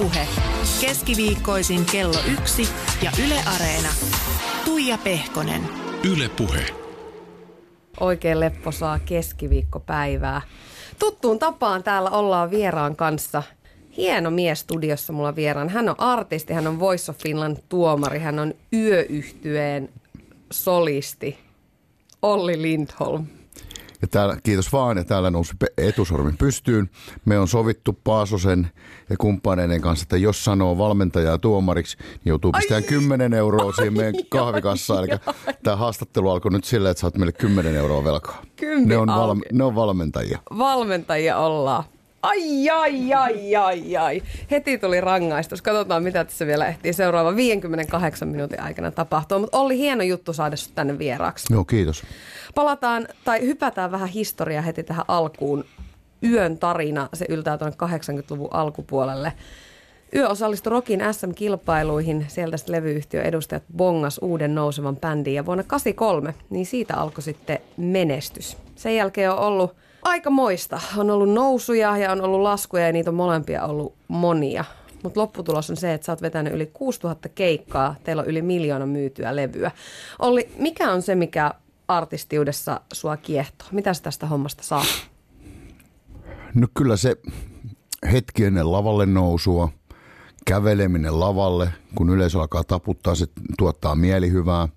Ylepuhe keskiviikkoisin kello yksi ja Yle Areena. Tuija Pehkonen. Ylepuhe. Oikein lepposaa keskiviikkopäivää. Tuttuun tapaan täällä ollaan vieraan kanssa. Hieno mies studiossa mulla vieraan. Hän on artisti, hän on Voice of Finland tuomari, hän on yöyhtyeen solisti. Olli Lindholm. Ja täällä, kiitos vaan, ja täällä nousi etusormi pystyyn. Me on sovittu Paasosen ja kumppaneiden kanssa, että jos sanoo valmentajaa tuomariksi, niin joutuu pistämään 10 euroa siihen meidän kahvikassaan. Eli tämä haastattelu alkoi nyt sillä, että oot meille 10 euroa velkaa. Ne on, valme- ne on valmentajia. Valmentajia ollaan. Ai, ai, ai, ai, ai. Heti tuli rangaistus. Katsotaan, mitä tässä vielä ehtii seuraava 58 minuutin aikana tapahtua. Mutta oli hieno juttu saada sinut tänne vieraaksi. Joo, kiitos. Palataan tai hypätään vähän historiaa heti tähän alkuun. Yön tarina, se yltää tuonne 80-luvun alkupuolelle. Yö osallistui Rokin SM-kilpailuihin. Sieltä levyyhtiön edustajat bongas uuden nousevan bändin ja vuonna 83, niin siitä alkoi sitten menestys. Sen jälkeen on ollut aika moista. On ollut nousuja ja on ollut laskuja ja niitä on molempia ollut monia. Mutta lopputulos on se, että sä oot vetänyt yli 6000 keikkaa, teillä on yli miljoona myytyä levyä. Olli, mikä on se, mikä artistiudessa sua kiehtoo? Mitä sä tästä hommasta saa? No kyllä se hetki ennen lavalle nousua, käveleminen lavalle, kun yleisö alkaa taputtaa, se tuottaa mielihyvää.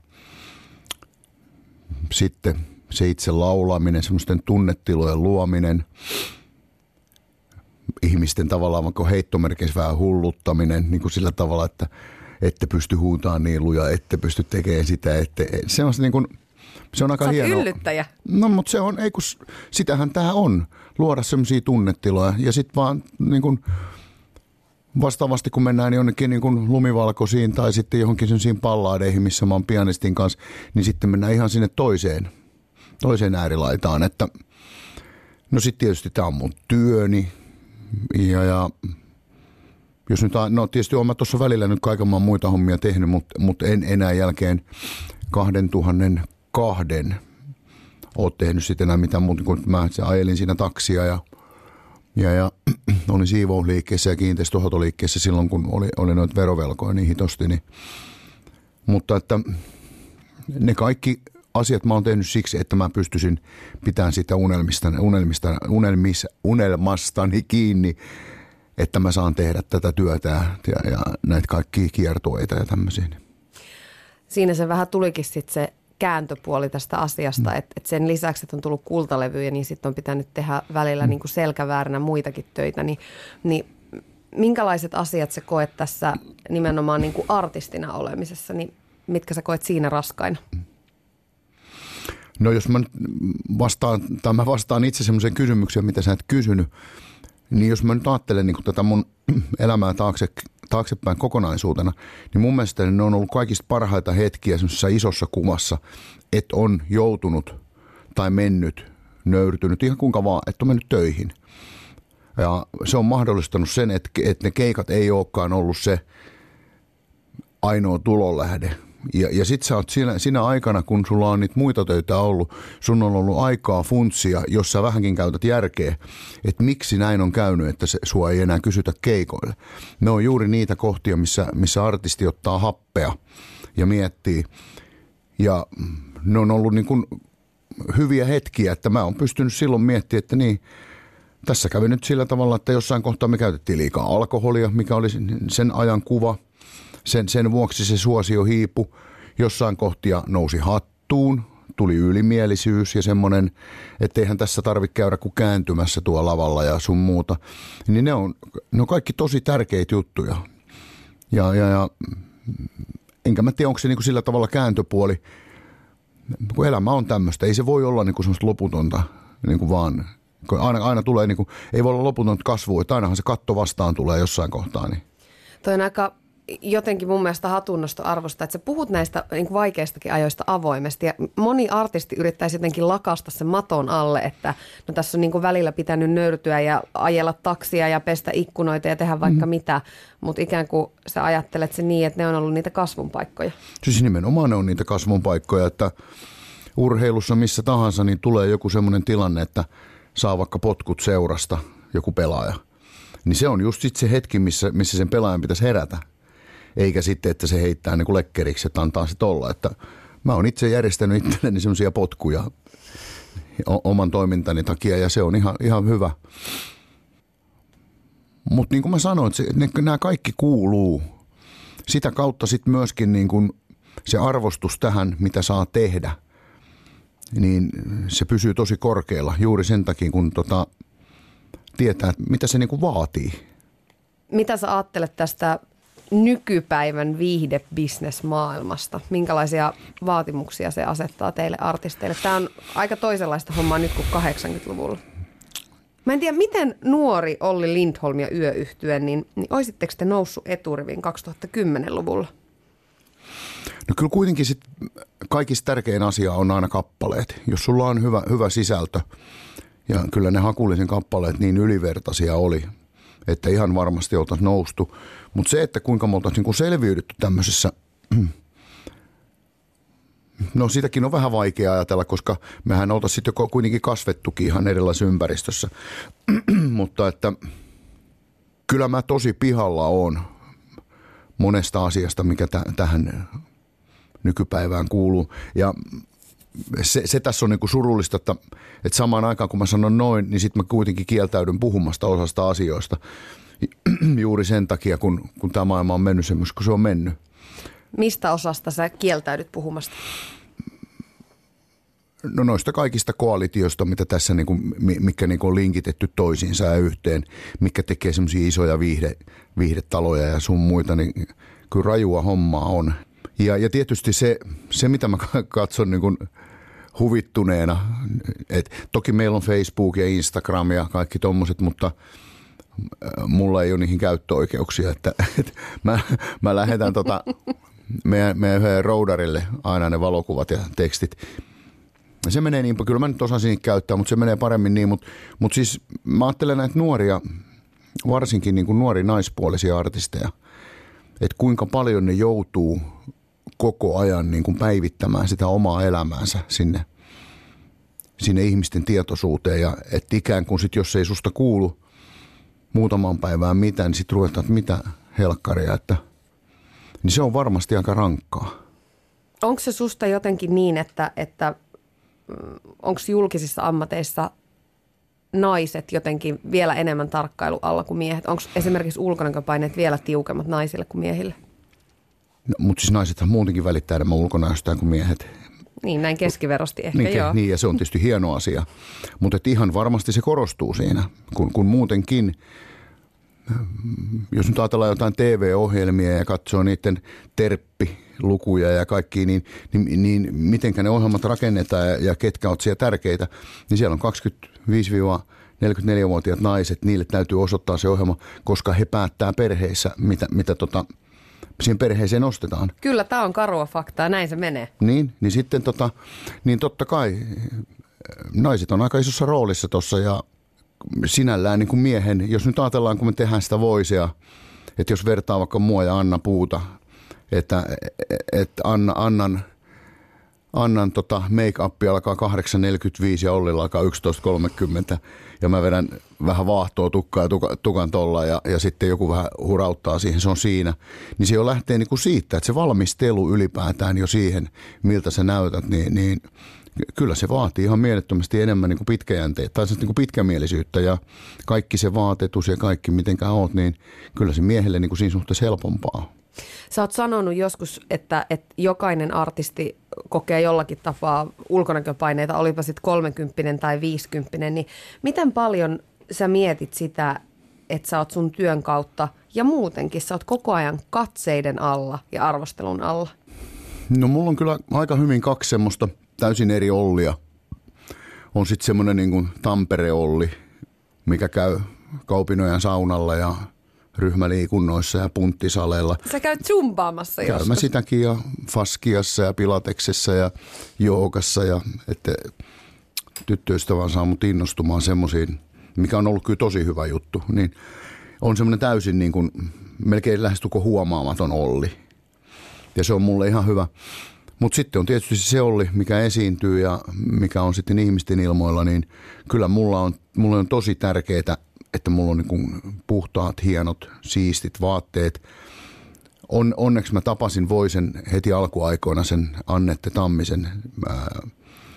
Sitten se itse laulaminen, semmoisten tunnetilojen luominen, ihmisten tavallaan vaikka heittomerkeissä vähän hulluttaminen, niin kuin sillä tavalla, että ette pysty huutamaan niin lujaa, ette pysty tekemään sitä, ette, se on niin kuin, se on aika Sä hienoa. yllyttäjä. No, mutta se on, ei kun, sitähän tämä on, luoda semmoisia tunnetiloja ja sitten vaan niin kuin, vastaavasti kun mennään jonnekin niin kuin lumivalkoisiin tai sitten johonkin semmoisiin pallaadeihin, missä mä oon pianistin kanssa, niin sitten mennään ihan sinne toiseen, toiseen äärilaitaan, että no sitten tietysti tämä on mun työni ja, ja jos nyt, no tietysti olen tuossa välillä nyt kaiken maan muita hommia tehnyt, mutta, mutta en enää jälkeen 2002 ole tehnyt sitten enää mitään muuta kuin mä ajelin siinä taksia ja, ja, ja olin siivousliikkeessä ja kiinteistöhoitoliikkeessä silloin, kun oli, oli noita verovelkoja niin hitosti. Niin. Mutta että ne kaikki asiat mä oon tehnyt siksi, että mä pystyisin pitämään sitä unelmista, unelmista, unelmis, unelmastani kiinni, että mä saan tehdä tätä työtä ja, ja näitä kaikkia kiertueita ja tämmöisiä. Siinä se vähän tulikin sitten se kääntöpuoli tästä asiasta, mm. että et sen lisäksi, että on tullut kultalevyjä, niin sitten on pitänyt tehdä välillä mm. niin kuin selkävääränä muitakin töitä, niin, niin minkälaiset asiat sä koet tässä nimenomaan niin kuin artistina olemisessa, niin mitkä sä koet siinä raskaina? No jos mä vastaan, tai mä vastaan itse semmoiseen kysymykseen, mitä sä et kysynyt, niin jos mä nyt ajattelen niin tätä mun elämää taakse, taaksepäin kokonaisuutena, niin mun mielestä ne on ollut kaikista parhaita hetkiä semmoisessa isossa kuvassa, että on joutunut tai mennyt, nöyrtynyt, ihan kuinka vaan, että on mennyt töihin. Ja se on mahdollistanut sen, että, että ne keikat ei olekaan ollut se ainoa tulonlähde, ja, ja sit sä oot siinä, siinä aikana, kun sulla on niitä muita töitä ollut, sun on ollut aikaa funtsia, jos sä vähänkin käytät järkeä, että miksi näin on käynyt, että se, sua ei enää kysytä keikoille. Ne on juuri niitä kohtia, missä, missä artisti ottaa happea ja miettii. Ja ne on ollut niin kuin hyviä hetkiä, että mä oon pystynyt silloin miettimään, että niin, tässä kävi nyt sillä tavalla, että jossain kohtaa me käytettiin liikaa alkoholia, mikä oli sen ajan kuva – sen, sen vuoksi se suosio hiipu. Jossain kohtia nousi hattuun, tuli ylimielisyys ja semmoinen, että eihän tässä tarvitse käydä kuin kääntymässä tuo lavalla ja sun muuta. Niin ne on, ne on kaikki tosi tärkeitä juttuja. Ja, ja, ja enkä mä tiedä, onko se niin sillä tavalla kääntöpuoli, kun elämä on tämmöistä. Ei se voi olla niin kuin semmoista loputonta niin kuin vaan. Aina, aina tulee, niin kuin, ei voi olla loputonta kasvua, että ainahan se katto vastaan tulee jossain kohtaa. Niin. Toi on aika jotenkin mun mielestä hatunnosto arvosta, että sä puhut näistä niin vaikeistakin ajoista avoimesti ja moni artisti yrittäisi jotenkin lakasta sen maton alle, että no tässä on niin välillä pitänyt nöyrtyä ja ajella taksia ja pestä ikkunoita ja tehdä vaikka mm. mitä, mutta ikään kuin sä ajattelet se niin, että ne on ollut niitä kasvun paikkoja. Siis nimenomaan ne on niitä kasvun paikkoja, että urheilussa missä tahansa niin tulee joku semmoinen tilanne, että saa vaikka potkut seurasta joku pelaaja – Niin se on just sit se hetki, missä, missä sen pelaajan pitäisi herätä. Eikä sitten, että se heittää niin kuin lekkeriksi, että antaa se olla. Että mä oon itse järjestänyt itselleni semmoisia potkuja oman toimintani takia ja se on ihan, ihan hyvä. Mutta niin kuin mä sanoin, että nämä kaikki kuuluu. Sitä kautta sitten myöskin niin kuin se arvostus tähän, mitä saa tehdä, niin se pysyy tosi korkealla juuri sen takia, kun tota, tietää, mitä se niin kuin vaatii. Mitä sä ajattelet tästä nykypäivän viihdebisnesmaailmasta? Minkälaisia vaatimuksia se asettaa teille artisteille? Tämä on aika toisenlaista hommaa nyt kuin 80-luvulla. Mä en tiedä, miten nuori Olli Lindholm ja yöyhtyen, niin, niin olisitteko te noussut eturivin 2010-luvulla? No kyllä kuitenkin sit kaikista tärkein asia on aina kappaleet. Jos sulla on hyvä, hyvä sisältö, ja kyllä ne hakullisen kappaleet niin ylivertaisia oli, että ihan varmasti oltaisiin noustu. Mutta se, että kuinka me oltaisiin niin selviydytty tämmöisessä, no sitäkin on vähän vaikea ajatella, koska mehän oltaisiin sitten jo kuitenkin kasvettukin ihan erilaisessa ympäristössä. Mutta että kyllä mä tosi pihalla on monesta asiasta, mikä t- tähän nykypäivään kuuluu. Ja se, se tässä on niin kuin surullista, että, että samaan aikaan kun mä sanon noin, niin sitten mä kuitenkin kieltäydyn puhumasta osasta asioista. Juuri sen takia, kun, kun tämä maailma on mennyt semmoista, kun se on mennyt. Mistä osasta sä kieltäydyt puhumasta? No noista kaikista koalitioista, mitä tässä niin kuin, mikä niin kuin on linkitetty toisiinsa ja yhteen, mikä tekee semmoisia isoja viihde, viihdetaloja ja sun muita, niin kyllä rajua hommaa on. Ja, ja tietysti se, se, mitä mä katson niin kuin huvittuneena, että toki meillä on Facebook ja Instagram ja kaikki tommoset, mutta äh, mulla ei ole niihin käyttöoikeuksia, että, että mä, mä lähetän tota, meidän, meidän yhden roudarille aina ne valokuvat ja tekstit. Se menee niin, kyllä mä nyt osasin käyttää, mutta se menee paremmin niin, mutta, mutta siis mä ajattelen näitä nuoria, varsinkin niin kuin nuori naispuolisia artisteja, että kuinka paljon ne joutuu koko ajan niin kuin päivittämään sitä omaa elämäänsä sinne, sinne ihmisten tietoisuuteen. Ja että ikään kuin sit, jos ei susta kuulu muutaman päivään mitään, niin sitten ruvetaan, että mitä helkkaria, että niin se on varmasti aika rankkaa. Onko se susta jotenkin niin, että, että mm, onko julkisissa ammateissa naiset jotenkin vielä enemmän tarkkailu alla kuin miehet? Onko esimerkiksi ulkonäköpaineet vielä tiukemmat naisille kuin miehille? No, mutta siis naisethan muutenkin välittää enemmän ulkonäöstään kuin miehet. Niin, näin keskiverosti ehkä niin, joo. Niin, ja se on tietysti hieno asia. Mutta ihan varmasti se korostuu siinä, kun, kun muutenkin, jos nyt ajatellaan jotain TV-ohjelmia ja katsoo niiden terppilukuja ja kaikki, niin, niin, niin mitenkä ne ohjelmat rakennetaan ja, ja ketkä ovat siellä tärkeitä, niin siellä on 25-44-vuotiaat naiset, niille täytyy osoittaa se ohjelma, koska he päättää perheissä, mitä, mitä tota, siihen perheeseen ostetaan. Kyllä, tämä on karua faktaa, näin se menee. Niin, niin sitten tota, niin totta kai naiset on aika isossa roolissa tuossa ja sinällään niin kuin miehen, jos nyt ajatellaan, kun me tehdään sitä voisia, että jos vertaa vaikka mua ja Anna Puuta, että, että Anna, Annan, Annan tota make-up alkaa 8.45 ja Ollilla alkaa 11.30 ja mä vedän vähän vaahtoa tukkaa ja tukan, tukan tolla ja, ja sitten joku vähän hurauttaa siihen, se on siinä. Niin se jo lähtee niin kuin siitä, että se valmistelu ylipäätään jo siihen, miltä sä näytät, niin, niin kyllä se vaatii ihan mielettömästi enemmän niin kuin pitkäjänteitä tai niin kuin pitkämielisyyttä ja kaikki se vaatetus ja kaikki mitenkä oot, niin kyllä se miehelle niin kuin siinä suhteessa helpompaa. Sä oot sanonut joskus, että, että jokainen artisti kokee jollakin tapaa ulkonäköpaineita, olipa sitten 30 tai 50, niin miten paljon sä mietit sitä, että sä oot sun työn kautta ja muutenkin sä oot koko ajan katseiden alla ja arvostelun alla? No mulla on kyllä aika hyvin kaksi semmoista täysin eri Ollia. On sitten semmoinen niin Tampere-Olli, mikä käy Kaupinojan saunalla ja ryhmäliikunnoissa ja punttisaleilla. Sä käyt zumbaamassa Käyn joskus. mä sitäkin ja faskiassa ja pilateksessa ja joogassa ja että tyttöystävä saa mut innostumaan semmoisiin, mikä on ollut kyllä tosi hyvä juttu. Niin on semmoinen täysin niin kuin, melkein lähestulko huomaamaton Olli. Ja se on mulle ihan hyvä. Mutta sitten on tietysti se Olli, mikä esiintyy ja mikä on sitten ihmisten ilmoilla, niin kyllä mulla on, mulle on tosi tärkeää että mulla on niin puhtaat, hienot, siistit vaatteet. On, onneksi mä tapasin Voisen heti alkuaikoina sen Annette Tammisen ää,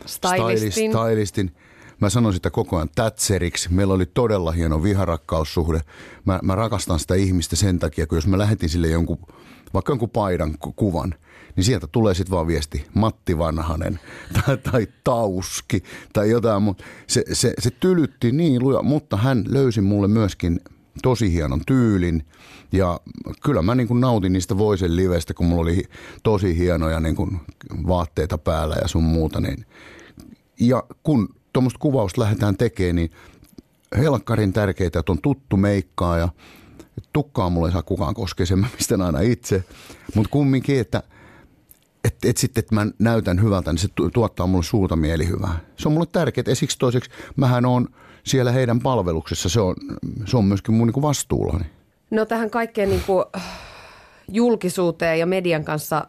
Stylistin. stylistin. Mä sanon sitä koko ajan Thatcheriksi. Meillä oli todella hieno viharakkaussuhde. Mä, mä rakastan sitä ihmistä sen takia, kun jos mä lähetin sille jonkun, vaikka jonkun paidan ku- kuvan, niin sieltä tulee sitten vaan viesti Matti Vanhanen tai, tai Tauski tai jotain. Mutta se, se, se tylytti niin luja, mutta hän löysi mulle myöskin tosi hienon tyylin. Ja kyllä mä niin kuin nautin niistä Voisen liveistä, kun mulla oli tosi hienoja niin kuin vaatteita päällä ja sun muuta. Niin. Ja kun tuommoista kuvausta lähdetään tekemään, niin helkkarin tärkeää, että on tuttu meikkaa ja tukkaa mulle ei saa kukaan koskea, sen mä mistän aina itse. Mutta kumminkin, että et, et sitten, että mä näytän hyvältä, niin se tu- tuottaa mulle suurta mielihyvää. Se on mulle tärkeää. Esiksi toiseksi, mähän on siellä heidän palveluksessa, se on, se on myöskin mun niin vastuullani. No tähän kaikkeen niin kuin julkisuuteen ja median kanssa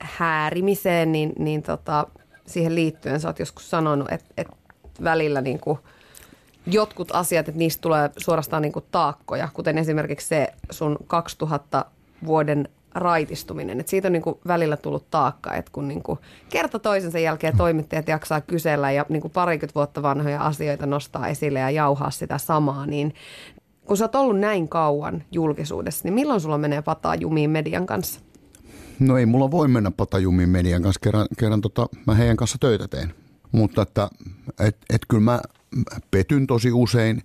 häärimiseen, niin, niin tota, siihen liittyen sä oot joskus sanonut, että, että välillä niin kuin jotkut asiat, että niistä tulee suorastaan niin kuin taakkoja, kuten esimerkiksi se sun 2000 vuoden raitistuminen. Että siitä on niin kuin välillä tullut taakka, että kun niin kuin kerta toisensa jälkeen toimittajat jaksaa kysellä ja niin kuin parikymmentä vuotta vanhoja asioita nostaa esille ja jauhaa sitä samaa, niin kun sä oot ollut näin kauan julkisuudessa, niin milloin sulla menee pataa jumiin median kanssa? No ei mulla voi mennä patajumiin median kanssa, kerran, kerran tota, mä heidän kanssa töitä teen. Mutta että et, et kyllä mä petyn tosi usein,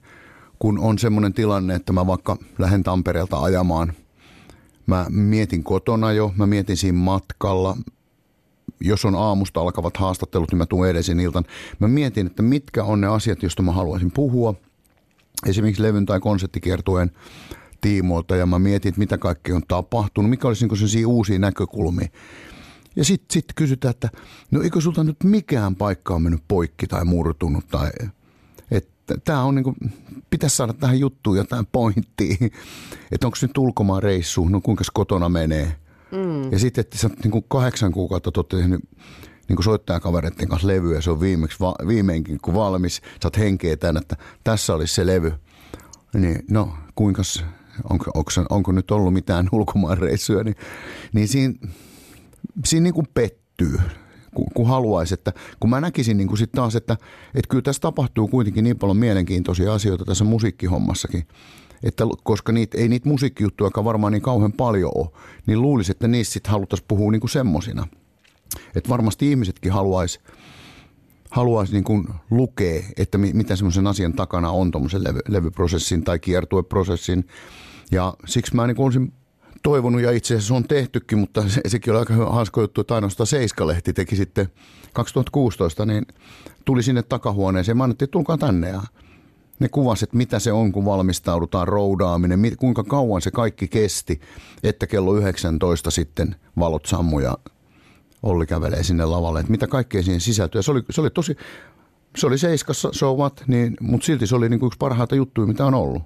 kun on semmoinen tilanne, että mä vaikka lähden Tampereelta ajamaan. Mä mietin kotona jo, mä mietin siinä matkalla. Jos on aamusta alkavat haastattelut, niin mä tuun edesin iltan. Mä mietin, että mitkä on ne asiat, joista mä haluaisin puhua. Esimerkiksi levyn tai konserttikiertueen tiimoilta ja mä mietin, että mitä kaikkea on tapahtunut, mikä olisi niin sellaisia uusia näkökulmia. Ja sitten sit kysytään, että no eikö sulta nyt mikään paikka on mennyt poikki tai murtunut tai tämä on niinku, pitäisi saada tähän juttuun jotain pointtia, että onko nyt ulkomaan reissu, no kuinka kotona menee. Mm. Ja sitten, että sä niinku kahdeksan kuukautta olette tehnyt niin soittajakavereiden kanssa levyä, se on viimeksi, va, viimeinkin kun valmis, sä oot henkeä tämän, että tässä olisi se levy. Niin no, kuinka onko, onko, onko nyt ollut mitään ulkomaan reissuja, niin, niin siinä, siinä niin kuin pettyy, kun, kun haluaisi. Että, kun mä näkisin niin kuin sit taas, että, että kyllä tässä tapahtuu kuitenkin niin paljon mielenkiintoisia asioita tässä musiikkihommassakin, että koska niitä, ei niitä musiikkijuttuja varmaan niin kauhean paljon ole, niin luulisi, että niistä sitten haluttaisiin puhua niin kuin semmosina. Että varmasti ihmisetkin haluaisi haluaisi niin kuin lukea, että mitä semmoisen asian takana on tuommoisen levy, levyprosessin tai kiertueprosessin. Ja siksi mä niin kuin olisin toivonut, ja itse asiassa on tehtykin, mutta se, sekin oli aika hauska juttu, että ainoastaan Seiska-lehti teki sitten 2016, niin tuli sinne takahuoneeseen. Mä annettiin, tulkaa tänne ja ne kuvasivat, mitä se on, kun valmistaudutaan roudaaminen, kuinka kauan se kaikki kesti, että kello 19 sitten valot sammu ja Olli kävelee sinne lavalle, että mitä kaikkea siihen sisältyy. Se oli, se oli tosi, se oli seiskassa what, niin, mutta silti se oli niin kuin yksi parhaita juttuja, mitä on ollut.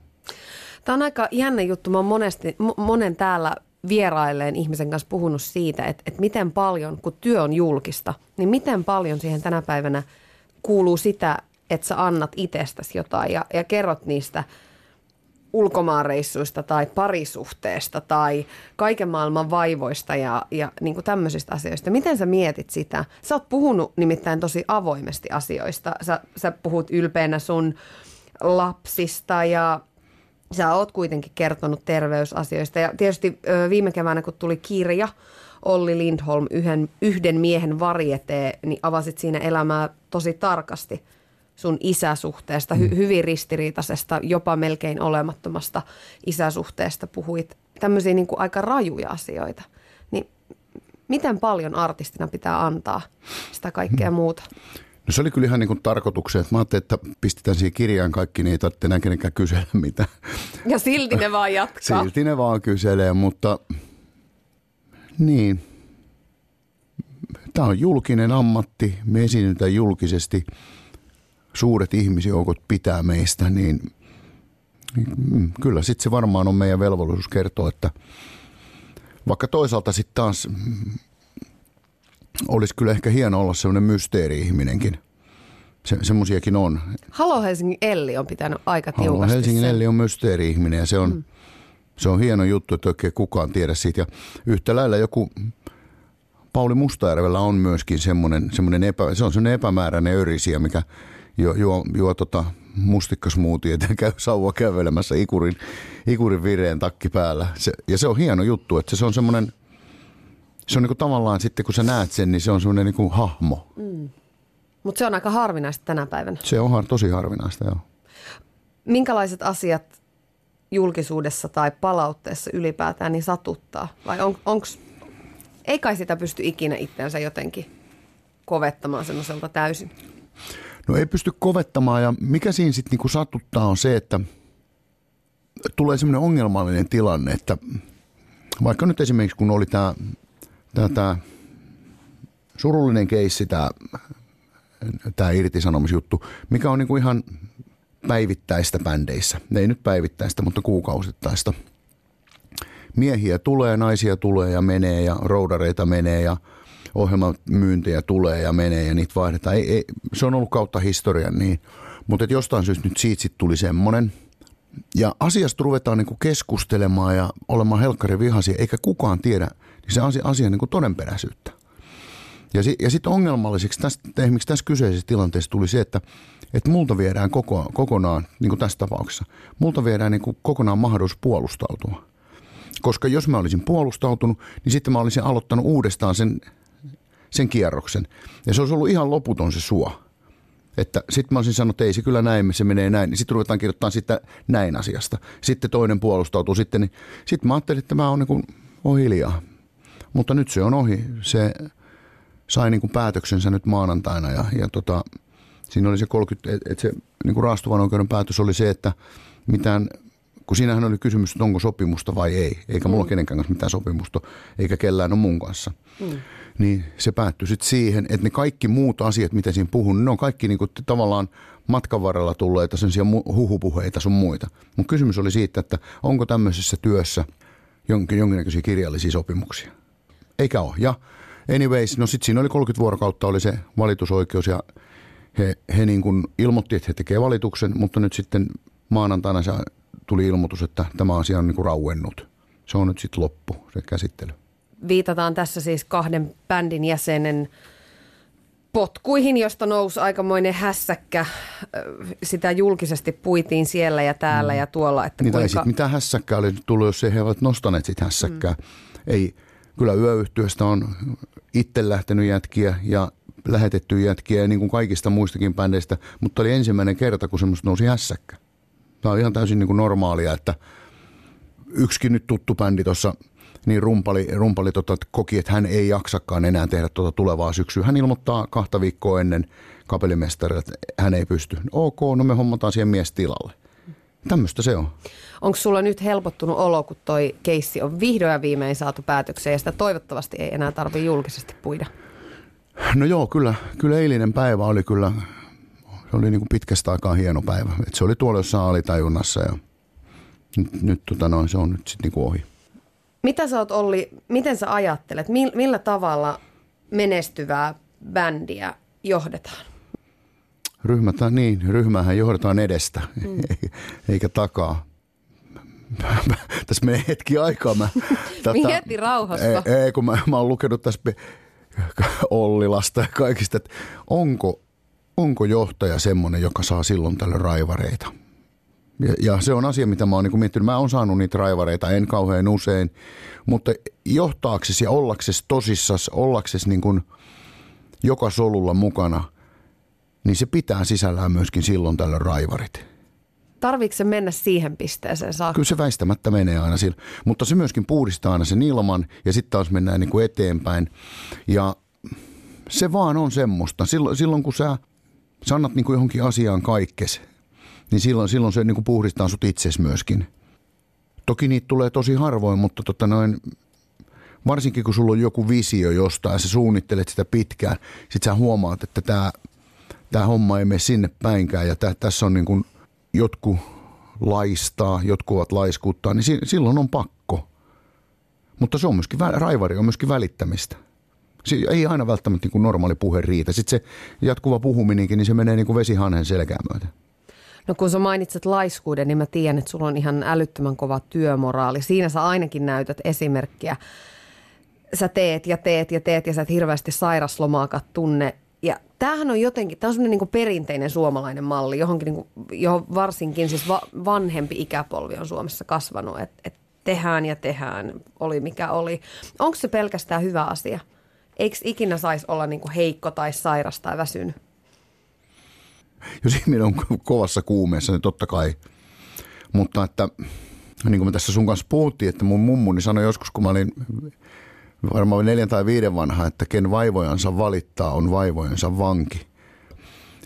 Tämä on aika jännä juttu. Mä oon monesti, monen täällä vierailleen ihmisen kanssa puhunut siitä, että, että miten paljon, kun työ on julkista, niin miten paljon siihen tänä päivänä kuuluu sitä, että sä annat itsestäsi jotain ja, ja kerrot niistä ulkomaanreissuista tai parisuhteesta tai kaiken maailman vaivoista ja, ja niin kuin tämmöisistä asioista. Miten sä mietit sitä? Sä oot puhunut nimittäin tosi avoimesti asioista. Sä, sä puhut ylpeänä sun lapsista ja sä oot kuitenkin kertonut terveysasioista. Ja tietysti viime keväänä, kun tuli kirja Olli Lindholm, yhden, yhden miehen varjetee, niin avasit siinä elämää tosi tarkasti sun isäsuhteesta, hy- mm. hyvin ristiriitaisesta, jopa melkein olemattomasta isäsuhteesta puhuit. Tämmöisiä niin kuin aika rajuja asioita. Niin miten paljon artistina pitää antaa sitä kaikkea mm. muuta? No se oli kyllä ihan niin kuin tarkoituksena, että mä ajattelin, että pistetään siihen kirjaan kaikki, niin ei tarvitse enää kenenkään kysellä mitä. Ja silti ne vaan jatkaa. Silti ne vaan kyselee, mutta niin. Tämä on julkinen ammatti, me esiinnytään julkisesti. Suuret ihmisjoukot pitää meistä, niin, niin kyllä sitten se varmaan on meidän velvollisuus kertoa, että vaikka toisaalta sitten taas olisi kyllä ehkä hieno olla sellainen mysteeri-ihminenkin. Se, semmoisiakin on. Halo Helsingin Elli on pitänyt aika Halo tiukasti Helsingin sen. Elli on mysteeri-ihminen ja se on, mm. se on hieno juttu, että oikein kukaan tiedä siitä. Ja yhtä lailla joku Pauli Mustajärvellä on myöskin semmoinen, semmoinen epä, se on semmoinen epämääräinen örisiä, mikä juo, juo, juo tota mustikkasmuutia ja käy sauva kävelemässä ikurin, ikurin vireen takki päällä. Se, ja se on hieno juttu, että se on semmoinen, se on niinku tavallaan sitten kun sä näet sen, niin se on semmoinen niinku hahmo. Mm. Mutta se on aika harvinaista tänä päivänä. Se on tosi harvinaista, joo. Minkälaiset asiat julkisuudessa tai palautteessa ylipäätään niin satuttaa? Vai on, onks, ei kai sitä pysty ikinä itseänsä jotenkin kovettamaan semmoiselta täysin? No ei pysty kovettamaan ja mikä siinä sitten niinku satuttaa on se, että tulee semmoinen ongelmallinen tilanne, että vaikka nyt esimerkiksi kun oli tämä tää surullinen keissi, tämä tää irtisanomisjuttu, mikä on niinku ihan päivittäistä bändeissä. Ei nyt päivittäistä, mutta kuukausittaista. Miehiä tulee, naisia tulee ja menee ja roudareita menee ja ohjelmamyyntejä tulee ja menee ja niitä vaihdetaan. Ei, ei, se on ollut kautta historian niin. Mutta jostain syystä nyt siitä sit tuli semmoinen. Ja asiasta ruvetaan niinku keskustelemaan ja olemaan helkkari vihaisia, eikä kukaan tiedä niin se asia, asian niinku todenperäisyyttä. Ja, si, ja sitten ongelmalliseksi tästä, esimerkiksi tässä kyseisessä tilanteessa tuli se, että, että multa viedään koko, kokonaan, niin kuin tässä tapauksessa, multa viedään niin kuin kokonaan mahdollisuus puolustautua. Koska jos mä olisin puolustautunut, niin sitten mä olisin aloittanut uudestaan sen, sen kierroksen. Ja se olisi ollut ihan loputon se suo. Että sitten mä olisin sanonut, että ei se kyllä näin, se menee näin. Niin sitten ruvetaan kirjoittamaan sitten näin asiasta. Sitten toinen puolustautuu sitten. Niin sitten mä ajattelin, että mä oon niin kuin, oon hiljaa. Mutta nyt se on ohi. Se sai niin kuin päätöksensä nyt maanantaina ja, ja tota, siinä oli se 30, että et se niin kuin raastuvan oikeuden päätös oli se, että mitään, kun siinähän oli kysymys, että onko sopimusta vai ei, eikä mulla mm. kenenkään kanssa mitään sopimusta, eikä kellään ole mun kanssa. Mm. Niin se päättyi sitten siihen, että ne kaikki muut asiat, mitä siinä puhun, ne on kaikki niin kuin tavallaan matkan varrella tulleita sellaisia huhupuheita sun muita. Mutta kysymys oli siitä, että onko tämmöisessä työssä jonkin, jonkinnäköisiä kirjallisia sopimuksia. Eikä ole. Ja anyways, no sitten siinä oli 30 vuorokautta oli se valitusoikeus ja he, he niin kuin ilmoitti, että he tekevät valituksen, mutta nyt sitten maanantaina se tuli ilmoitus, että tämä asia on niin kuin rauennut. Se on nyt sitten loppu, se käsittely. Viitataan tässä siis kahden bändin jäsenen potkuihin, josta nousi aikamoinen hässäkkä. Sitä julkisesti puitiin siellä ja täällä mm. ja tuolla. Että niin, kuinka... sit, mitä hässäkkää oli tullut, jos he ovat nostaneet sitä hässäkkää. Mm. Ei, kyllä yöyhtiöstä on itse lähtenyt jätkiä ja lähetetty jätkiä niin kuin kaikista muistakin bändeistä, mutta oli ensimmäinen kerta, kun semmoista nousi hässäkkä. Tämä on ihan täysin niin kuin normaalia, että yksikin nyt tuttu bändi tuossa niin rumpali, rumpali tota, koki, että hän ei jaksakaan enää tehdä tuota tulevaa syksyä. Hän ilmoittaa kahta viikkoa ennen kapellimestarille, että hän ei pysty. Ok, no me hommataan siihen mies tilalle. Tämmöistä se on. Onko sulla nyt helpottunut olo, kun toi keissi on vihdoin ja viimein saatu päätökseen ja sitä toivottavasti ei enää tarvitse julkisesti puida? No joo, kyllä, kyllä eilinen päivä oli kyllä, se oli niin kuin pitkästä aikaa hieno päivä. Et se oli tuolla jossain alitajunnassa ja nyt, nyt tota noin, se on nyt sitten niin ohi. Mitä sä oot Olli, miten sä ajattelet, millä tavalla menestyvää bändiä johdetaan? Ryhmätä, niin, ryhmähän johdetaan edestä, mm. eikä takaa. tässä menee hetki aikaa. Mä, tätä, Mieti rauhassa. Ei, ei kun mä, mä oon lukenut tässä Ollilasta ja kaikista, että onko, onko johtaja semmoinen, joka saa silloin tällä raivareita. Ja, ja se on asia, mitä mä oon niin miettinyt. Mä oon saanut niitä raivareita, en kauhean usein, mutta johtaaksesi ja ollaksesi tosissas, ollaksesi niin kuin joka solulla mukana, niin se pitää sisällään myöskin silloin tällä raivarit. Tarviiko se mennä siihen pisteeseen saakka? Kyllä se väistämättä menee aina sillä. Mutta se myöskin puhdistaa aina sen ilman ja sitten taas mennään niin kuin eteenpäin. Ja se vaan on semmoista. Silloin, silloin kun sä sanat niin kuin johonkin asiaan kaikkes, niin silloin, silloin se niin kuin puhdistaa sut itsesi myöskin. Toki niitä tulee tosi harvoin, mutta tota noin, varsinkin kun sulla on joku visio jostain ja sä suunnittelet sitä pitkään, sit sä huomaat, että tämä tää homma ei mene sinne päinkään ja tää, tässä on niin kuin jotkut laistaa, jotkut ovat laiskuttaa, niin silloin on pakko. Mutta se on myöskin, raivari on myöskin välittämistä. Se ei aina välttämättä niin kuin normaali puhe riitä. Sitten se jatkuva puhuminenkin, niin se menee niin kuin vesihanhen selkään myöten. No kun sä mainitset laiskuuden, niin mä tiedän, että sulla on ihan älyttömän kova työmoraali. Siinä sä ainakin näytät esimerkkiä. Sä teet ja teet ja teet ja sä et hirveästi sairaslomaakaan tunne. Tämähän on jotenkin, tämä on semmoinen niin perinteinen suomalainen malli, johonkin niin kuin, johon varsinkin siis va, vanhempi ikäpolvi on Suomessa kasvanut, että et tehdään ja tehdään, oli mikä oli. Onko se pelkästään hyvä asia? Eikö ikinä saisi olla niin heikko tai sairas tai väsynyt? Jos ihminen on kovassa kuumeessa, niin totta kai. Mutta että niin kuin me tässä sun kanssa puhuttiin, että mun mummuni sanoi joskus, kun mä olin varmaan neljän tai viiden vanha, että ken vaivojansa valittaa, on vaivojensa vanki.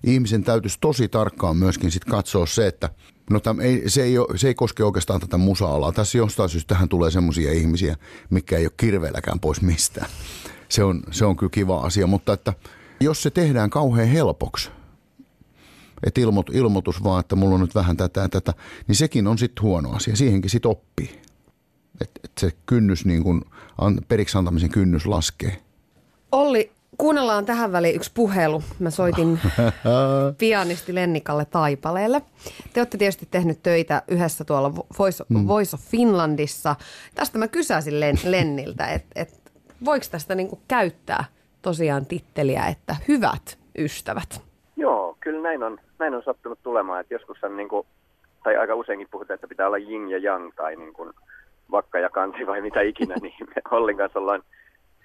Ihmisen täytyisi tosi tarkkaan myöskin sit katsoa se, että no täm, ei, se, ei ole, se ei koske oikeastaan tätä musa-alaa. Tässä jostain syystä tähän tulee semmoisia ihmisiä, mikä ei ole kirveelläkään pois mistään. Se on, se on kyllä kiva asia, mutta että jos se tehdään kauhean helpoksi, että ilmoit, ilmoitus vaan, että mulla on nyt vähän tätä ja tätä, niin sekin on sitten huono asia. Siihenkin sitten oppii. Että et se kynnys, niin kun, an, periksi antamisen kynnys laskee. Olli, kuunnellaan tähän väliin yksi puhelu. Mä soitin pianisti Lennikalle Taipaleelle. Te olette tietysti tehnyt töitä yhdessä tuolla Voice, mm. Voice of Finlandissa. Tästä mä kysäisin Len, Lenniltä, että et, voiko tästä niinku käyttää tosiaan titteliä, että hyvät ystävät? Joo, kyllä näin on, näin on sattunut tulemaan. Että joskus on niin kuin, tai aika useinkin puhutaan, että pitää olla jing ja yang tai niin kuin vakka ja kansi vai mitä ikinä, niin me Hollin kanssa ollaan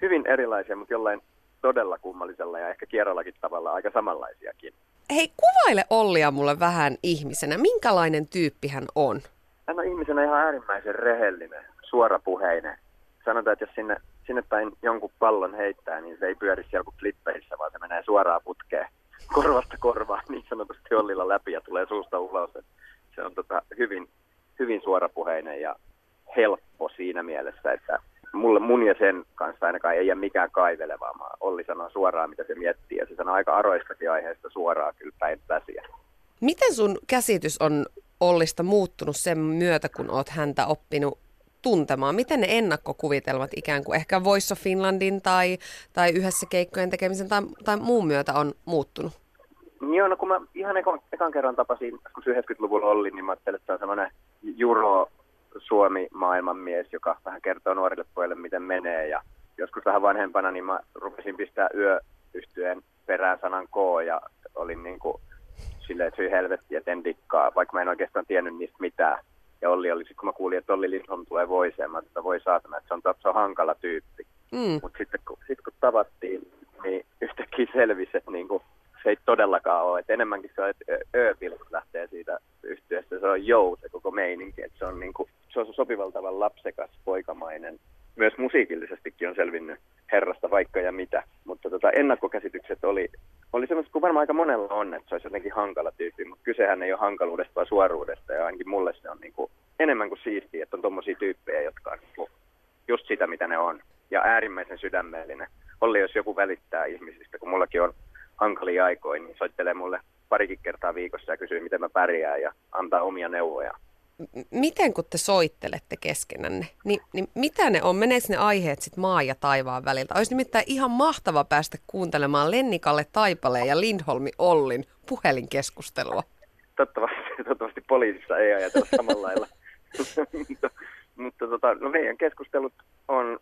hyvin erilaisia, mutta jollain todella kummallisella ja ehkä kierrollakin tavalla aika samanlaisiakin. Hei, kuvaile Ollia mulle vähän ihmisenä. Minkälainen tyyppi hän on? Hän on ihmisenä ihan äärimmäisen rehellinen, suorapuheinen. Sanotaan, että jos sinne, sinne päin jonkun pallon heittää, niin se ei pyöri siellä kuin flippeissä, vaan se menee suoraan putkeen korvasta korvaan niin sanotusti Ollilla läpi ja tulee suusta ulos. Se on tota hyvin, hyvin suorapuheinen ja helppo siinä mielessä, että mulle, mun ja sen kanssa ainakaan ei ole mikään kaivelevaa. Mä Olli sanoo suoraan, mitä se miettii, ja se sanoo aika aroistakin aiheesta suoraan kyllä päin väsiä. Miten sun käsitys on Ollista muuttunut sen myötä, kun oot häntä oppinut tuntemaan? Miten ne ennakkokuvitelmat ikään kuin ehkä Voice of Finlandin tai, tai yhdessä keikkojen tekemisen tai, tai muun myötä on muuttunut? Joo, no kun mä ihan ekan, ekan kerran tapasin, kun 90-luvulla oli, niin mä ajattelin, että se on semmoinen Euro Suomi maailmanmies, joka vähän kertoo nuorille pojille, miten menee. Ja joskus vähän vanhempana, niin mä rupesin pistää yöyhtyeen perään sanan K ja olin niin kuin silleen, että syy helvetti, että en dikkaa, vaikka mä en oikeastaan tiennyt niistä mitään. Ja Olli oli, kun mä kuulin, että Olli Lindholm tulee voiseen, mä että voi saatana, että se on, se on hankala tyyppi. Mm. Mutta sitten kun, sit kun tavattiin, niin yhtäkkiä selvisi, että niin kuin, se ei todellakaan ole. Että enemmänkin se on, että Ööpil lähtee siitä yhtiöstä. Se on jou se koko meininki. Että se on, niin kuin, se on sopivalla tavalla lapsekas, poikamainen. Myös musiikillisestikin on selvinnyt herrasta vaikka ja mitä. Mutta tota, ennakkokäsitykset oli, oli semmoiset kuin varmaan aika monella on, että se olisi jotenkin hankala tyyppi. Mutta kysehän ei ole hankaluudesta, vaan suoruudesta. Ja ainakin mulle se on niin kuin, enemmän kuin siistiä, että on tommosia tyyppejä, jotka on niin kuin, just sitä, mitä ne on. Ja äärimmäisen sydämellinen. Olli, jos joku välittää ihmisistä, kun mullakin on hankalia aikoja, niin soittelee mulle parikin kertaa viikossa ja kysyy, miten mä pärjään ja antaa omia neuvoja. Miten kun te soittelette keskenänne, niin, niin mitä ne on? Meneekö ne aiheet sitten maa ja taivaan väliltä? Olisi nimittäin ihan mahtava päästä kuuntelemaan Lennikalle Taipaleen ja Lindholmi Ollin puhelinkeskustelua. Toivottavasti, toivottavasti poliisissa ei ajatella samalla lailla. mutta mutta tota, no meidän keskustelut on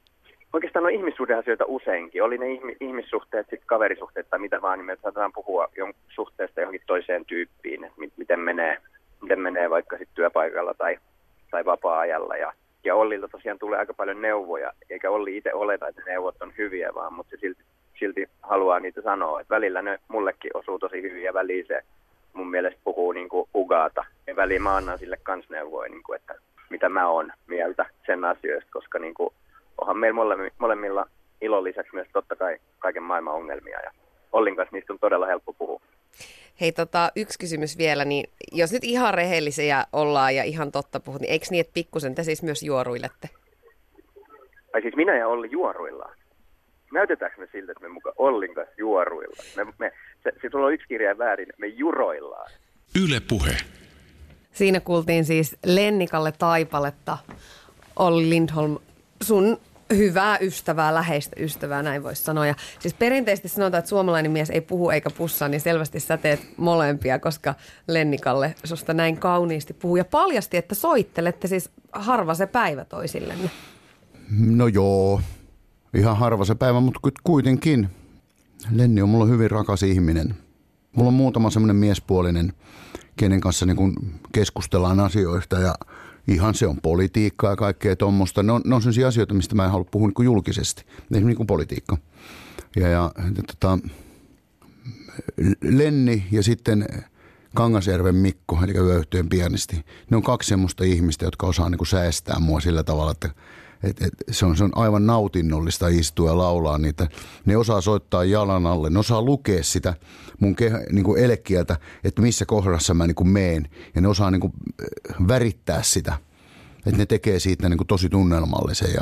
oikeastaan on ihmissuhdeasioita useinkin. Oli ne ihmissuhteet, sitten kaverisuhteet tai mitä vaan, niin me saatetaan puhua suhteesta johonkin toiseen tyyppiin, että miten menee, miten menee vaikka sitten työpaikalla tai, tai vapaa-ajalla. Ja, ja Ollilta tosiaan tulee aika paljon neuvoja, eikä Olli itse oleta, että neuvot on hyviä, vaan mutta se silti, silti haluaa niitä sanoa. Että välillä ne mullekin osuu tosi hyvin ja väliin se mun mielestä puhuu niin kuin ugaata. Ja väliin mä annan sille kans neuvoja, niin kuin, että mitä mä oon mieltä sen asioista, koska niin kuin onhan meillä molemmilla ilon lisäksi myös totta kai kaiken maailman ongelmia ja Ollin kanssa niistä on todella helppo puhua. Hei, tota, yksi kysymys vielä, niin jos nyt ihan rehellisiä ollaan ja ihan totta puhut, niin eikö niin, että pikkusen te siis myös juoruilette? Ai siis minä ja Olli juoruillaan? Näytetäänkö me siltä, että me mukaan Ollin kanssa juoruillaan? Me, me, se, se tulee yksi kirja väärin, me juroillaan. Yle puhe. Siinä kuultiin siis Lennikalle Taipaletta, Olli Lindholm sun hyvää ystävää, läheistä ystävää, näin voisi sanoa. Ja siis perinteisesti sanotaan, että suomalainen mies ei puhu eikä pussaa, niin selvästi sä teet molempia, koska Lennikalle susta näin kauniisti puhuu. Ja paljasti, että soittelette siis harva se päivä toisillenne. No joo, ihan harva se päivä, mutta kuitenkin. Lenni on mulla hyvin rakas ihminen. Mulla on muutama semmoinen miespuolinen, kenen kanssa niin keskustellaan asioista ja – ihan se on politiikkaa ja kaikkea tuommoista. Ne on, ne on sellaisia asioita, mistä mä en halua puhua niin julkisesti, esimerkiksi niin kuin politiikka. Ja, ja, ja tota, Lenni ja sitten Kangasjärven Mikko, eli yöyhtyön pianisti, ne on kaksi semmoista ihmistä, jotka osaa niin kuin säästää mua sillä tavalla, että et, et, se, on, se on aivan nautinnollista istua ja laulaa niitä. Ne osaa soittaa jalan alle, ne osaa lukea sitä mun kehä, niin kuin elekieltä, että missä kohdassa mä niin kuin meen. Ja ne osaa niin kuin värittää sitä. Että ne tekee siitä niin kuin tosi tunnelmallisen. Ja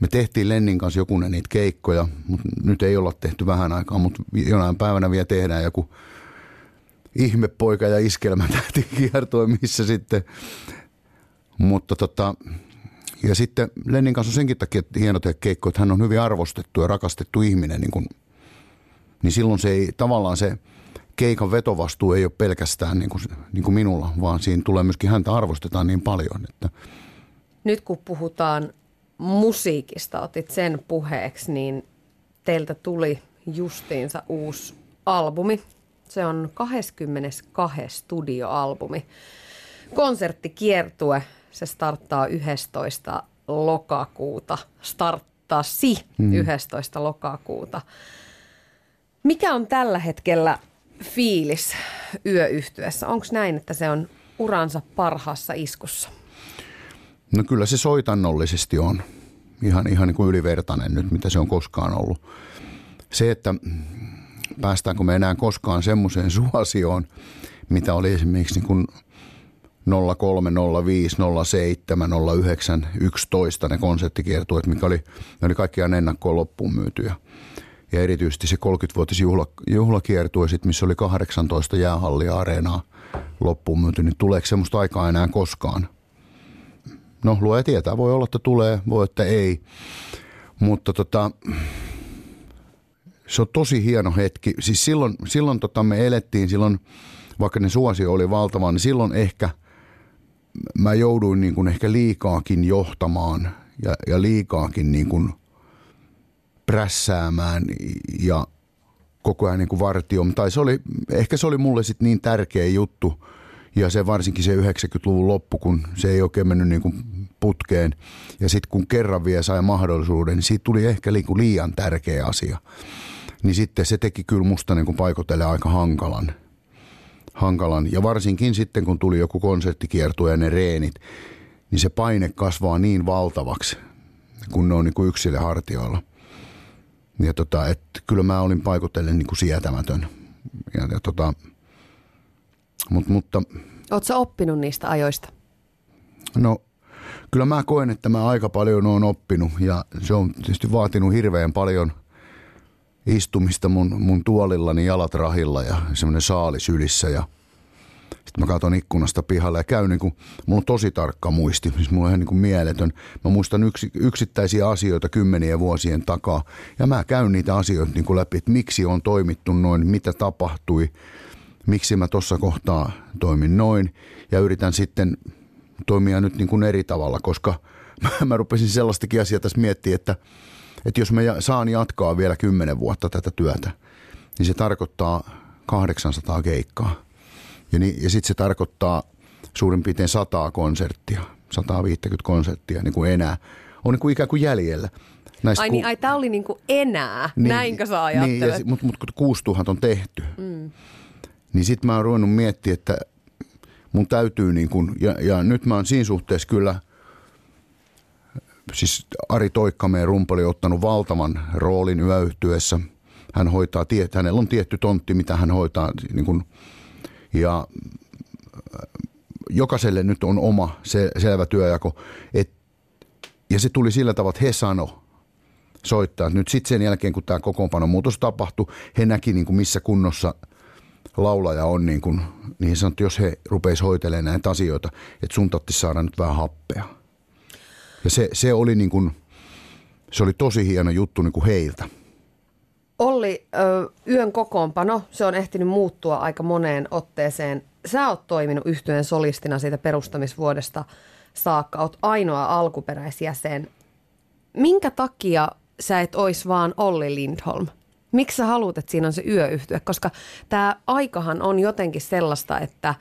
me tehtiin Lennin kanssa jokunen niitä keikkoja, mutta nyt ei olla tehty vähän aikaa, mutta jonain päivänä vielä tehdään joku ihmepoika ja iskelmätähti kiertoi, missä sitten. Mutta tota, ja sitten Lennin kanssa on senkin takia hieno tehdä keikko, että hän on hyvin arvostettu ja rakastettu ihminen, niin, kuin, niin silloin se ei, tavallaan se keikan vetovastuu ei ole pelkästään niin kuin, niin kuin minulla, vaan siinä tulee myöskin häntä arvostetaan niin paljon. Että. Nyt kun puhutaan musiikista, otit sen puheeksi, niin teiltä tuli justiinsa uusi albumi. Se on 22 studioalbumi. Konserttikiertue se starttaa 11. lokakuuta. Starttaa si mm. 11. lokakuuta. Mikä on tällä hetkellä fiilis yöyhtyessä? Onko näin, että se on uransa parhaassa iskussa? No kyllä se soitannollisesti on. Ihan, ihan niin kuin ylivertainen nyt, mitä se on koskaan ollut. Se, että päästäänkö me enää koskaan semmoiseen suosioon, mitä oli esimerkiksi niin kuin – 03, 05, 07, 09, 11 ne konserttikiertueet, mikä oli, ne oli kaikkiaan ennakkoon loppuun myytyjä. Ja erityisesti se 30-vuotis juhla, juhlakiertue, sit, missä oli 18 jäähalliareenaa loppuun myyty, niin tuleeko semmoista aikaa enää koskaan? No, luoja tietää. Voi olla, että tulee, voi, että ei. Mutta tota, se on tosi hieno hetki. Siis silloin, silloin tota me elettiin, silloin vaikka ne suosio oli valtava, niin silloin ehkä – mä jouduin niin kuin ehkä liikaakin johtamaan ja, ja liikaakin niin kuin prässäämään ja koko ajan niin kuin vartioon. Tai se oli, ehkä se oli mulle sitten niin tärkeä juttu ja se varsinkin se 90-luvun loppu, kun se ei oikein mennyt niin kuin putkeen. Ja sitten kun kerran vielä sai mahdollisuuden, niin siitä tuli ehkä niin liian tärkeä asia. Niin sitten se teki kyllä musta niin kuin paikotelle aika hankalan – hankalan. Ja varsinkin sitten, kun tuli joku konserttikiertue ja ne reenit, niin se paine kasvaa niin valtavaksi, kun ne on niin kuin yksille hartioilla. Ja tota, et kyllä mä olin paikotellen niin kuin sietämätön. Ja, ja tota, mut, mutta... Oletko oppinut niistä ajoista? No kyllä mä koen, että mä aika paljon oon oppinut ja se on tietysti vaatinut hirveän paljon istumista mun, mun tuolillani jalat rahilla ja semmoinen saali sylissä ja sitten mä katson ikkunasta pihalle ja käyn niin kuin, mulla on tosi tarkka muisti, siis mulla on ihan niin kuin mieletön. Mä muistan yksi, yksittäisiä asioita kymmenien vuosien takaa ja mä käyn niitä asioita niin kuin läpi, että miksi on toimittu noin, mitä tapahtui, miksi mä tuossa kohtaa toimin noin ja yritän sitten toimia nyt niin kuin eri tavalla, koska mä, mä rupesin sellaistakin asiaa tässä miettiä, että – että jos me saan jatkaa vielä kymmenen vuotta tätä työtä, niin se tarkoittaa 800 keikkaa. Ja, niin, ja sitten se tarkoittaa suurin piirtein 100 konserttia, 150 konserttia niin kuin enää. On niin kuin ikään kuin jäljellä. Näistä ai, ku... niin, ai tämä oli niin kuin enää, niin, näinkö sä ajattelet? Niin, mutta mut, kun 6000 on tehty, mm. niin sitten mä oon ruvennut miettiä, että mun täytyy niin kuin, ja, ja nyt mä oon siinä suhteessa kyllä – siis Ari Toikkameen rumpali ottanut valtavan roolin yöyhtyessä. Hän hoitaa, tiet, hänellä on tietty tontti, mitä hän hoitaa. Niin kuin, ja äh, jokaiselle nyt on oma se, selvä työjako. Et, ja se tuli sillä tavalla, että he sano soittaa. Nyt sitten sen jälkeen, kun tämä kokoonpano muutos tapahtui, he näki niin kuin missä kunnossa laulaja on, niin, kuin, niin että jos he rupeisivat hoitelemaan näitä asioita, että sun saada nyt vähän happea. Ja se, se oli niin kuin, se oli tosi hieno juttu niin kuin heiltä. Olli, yön kokoonpano, se on ehtinyt muuttua aika moneen otteeseen. Sä oot toiminut yhtyeen solistina siitä perustamisvuodesta saakka. Oot ainoa alkuperäisjäsen. Minkä takia sä et ois vaan Olli Lindholm? Miksi sä haluat, että siinä on se yöyhtyä? Koska tämä aikahan on jotenkin sellaista, että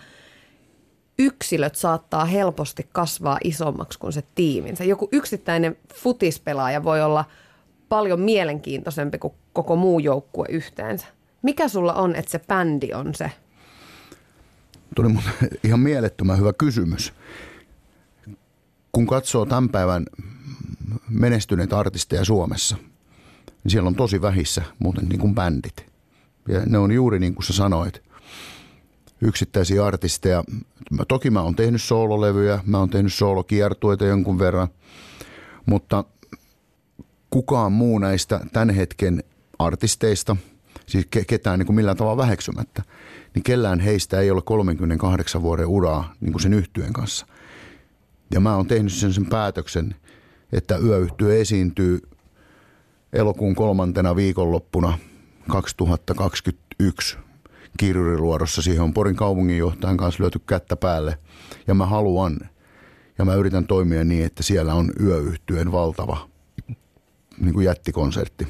yksilöt saattaa helposti kasvaa isommaksi kuin se tiiminsä. Joku yksittäinen futispelaaja voi olla paljon mielenkiintoisempi kuin koko muu joukkue yhteensä. Mikä sulla on, että se bändi on se? Tuli mun ihan mielettömän hyvä kysymys. Kun katsoo tämän päivän menestyneitä artisteja Suomessa, niin siellä on tosi vähissä muuten niin kuin bändit. Ja ne on juuri niin kuin sä sanoit, yksittäisiä artisteja. Toki mä oon tehnyt soololevyjä, mä oon tehnyt soolokiertueita jonkun verran, mutta kukaan muu näistä tämän hetken artisteista, siis ketään niin kuin millään tavalla väheksymättä, niin kellään heistä ei ole 38 vuoden uraa niin kuin sen yhtyeen kanssa. Ja mä oon tehnyt sen, sen päätöksen, että yöyhtyö esiintyy elokuun kolmantena viikonloppuna 2021 kirjuriluodossa. Siihen on Porin kaupunginjohtajan kanssa lyöty kättä päälle. Ja mä haluan ja mä yritän toimia niin, että siellä on yöyhtyeen valtava niin kuin jättikonsertti.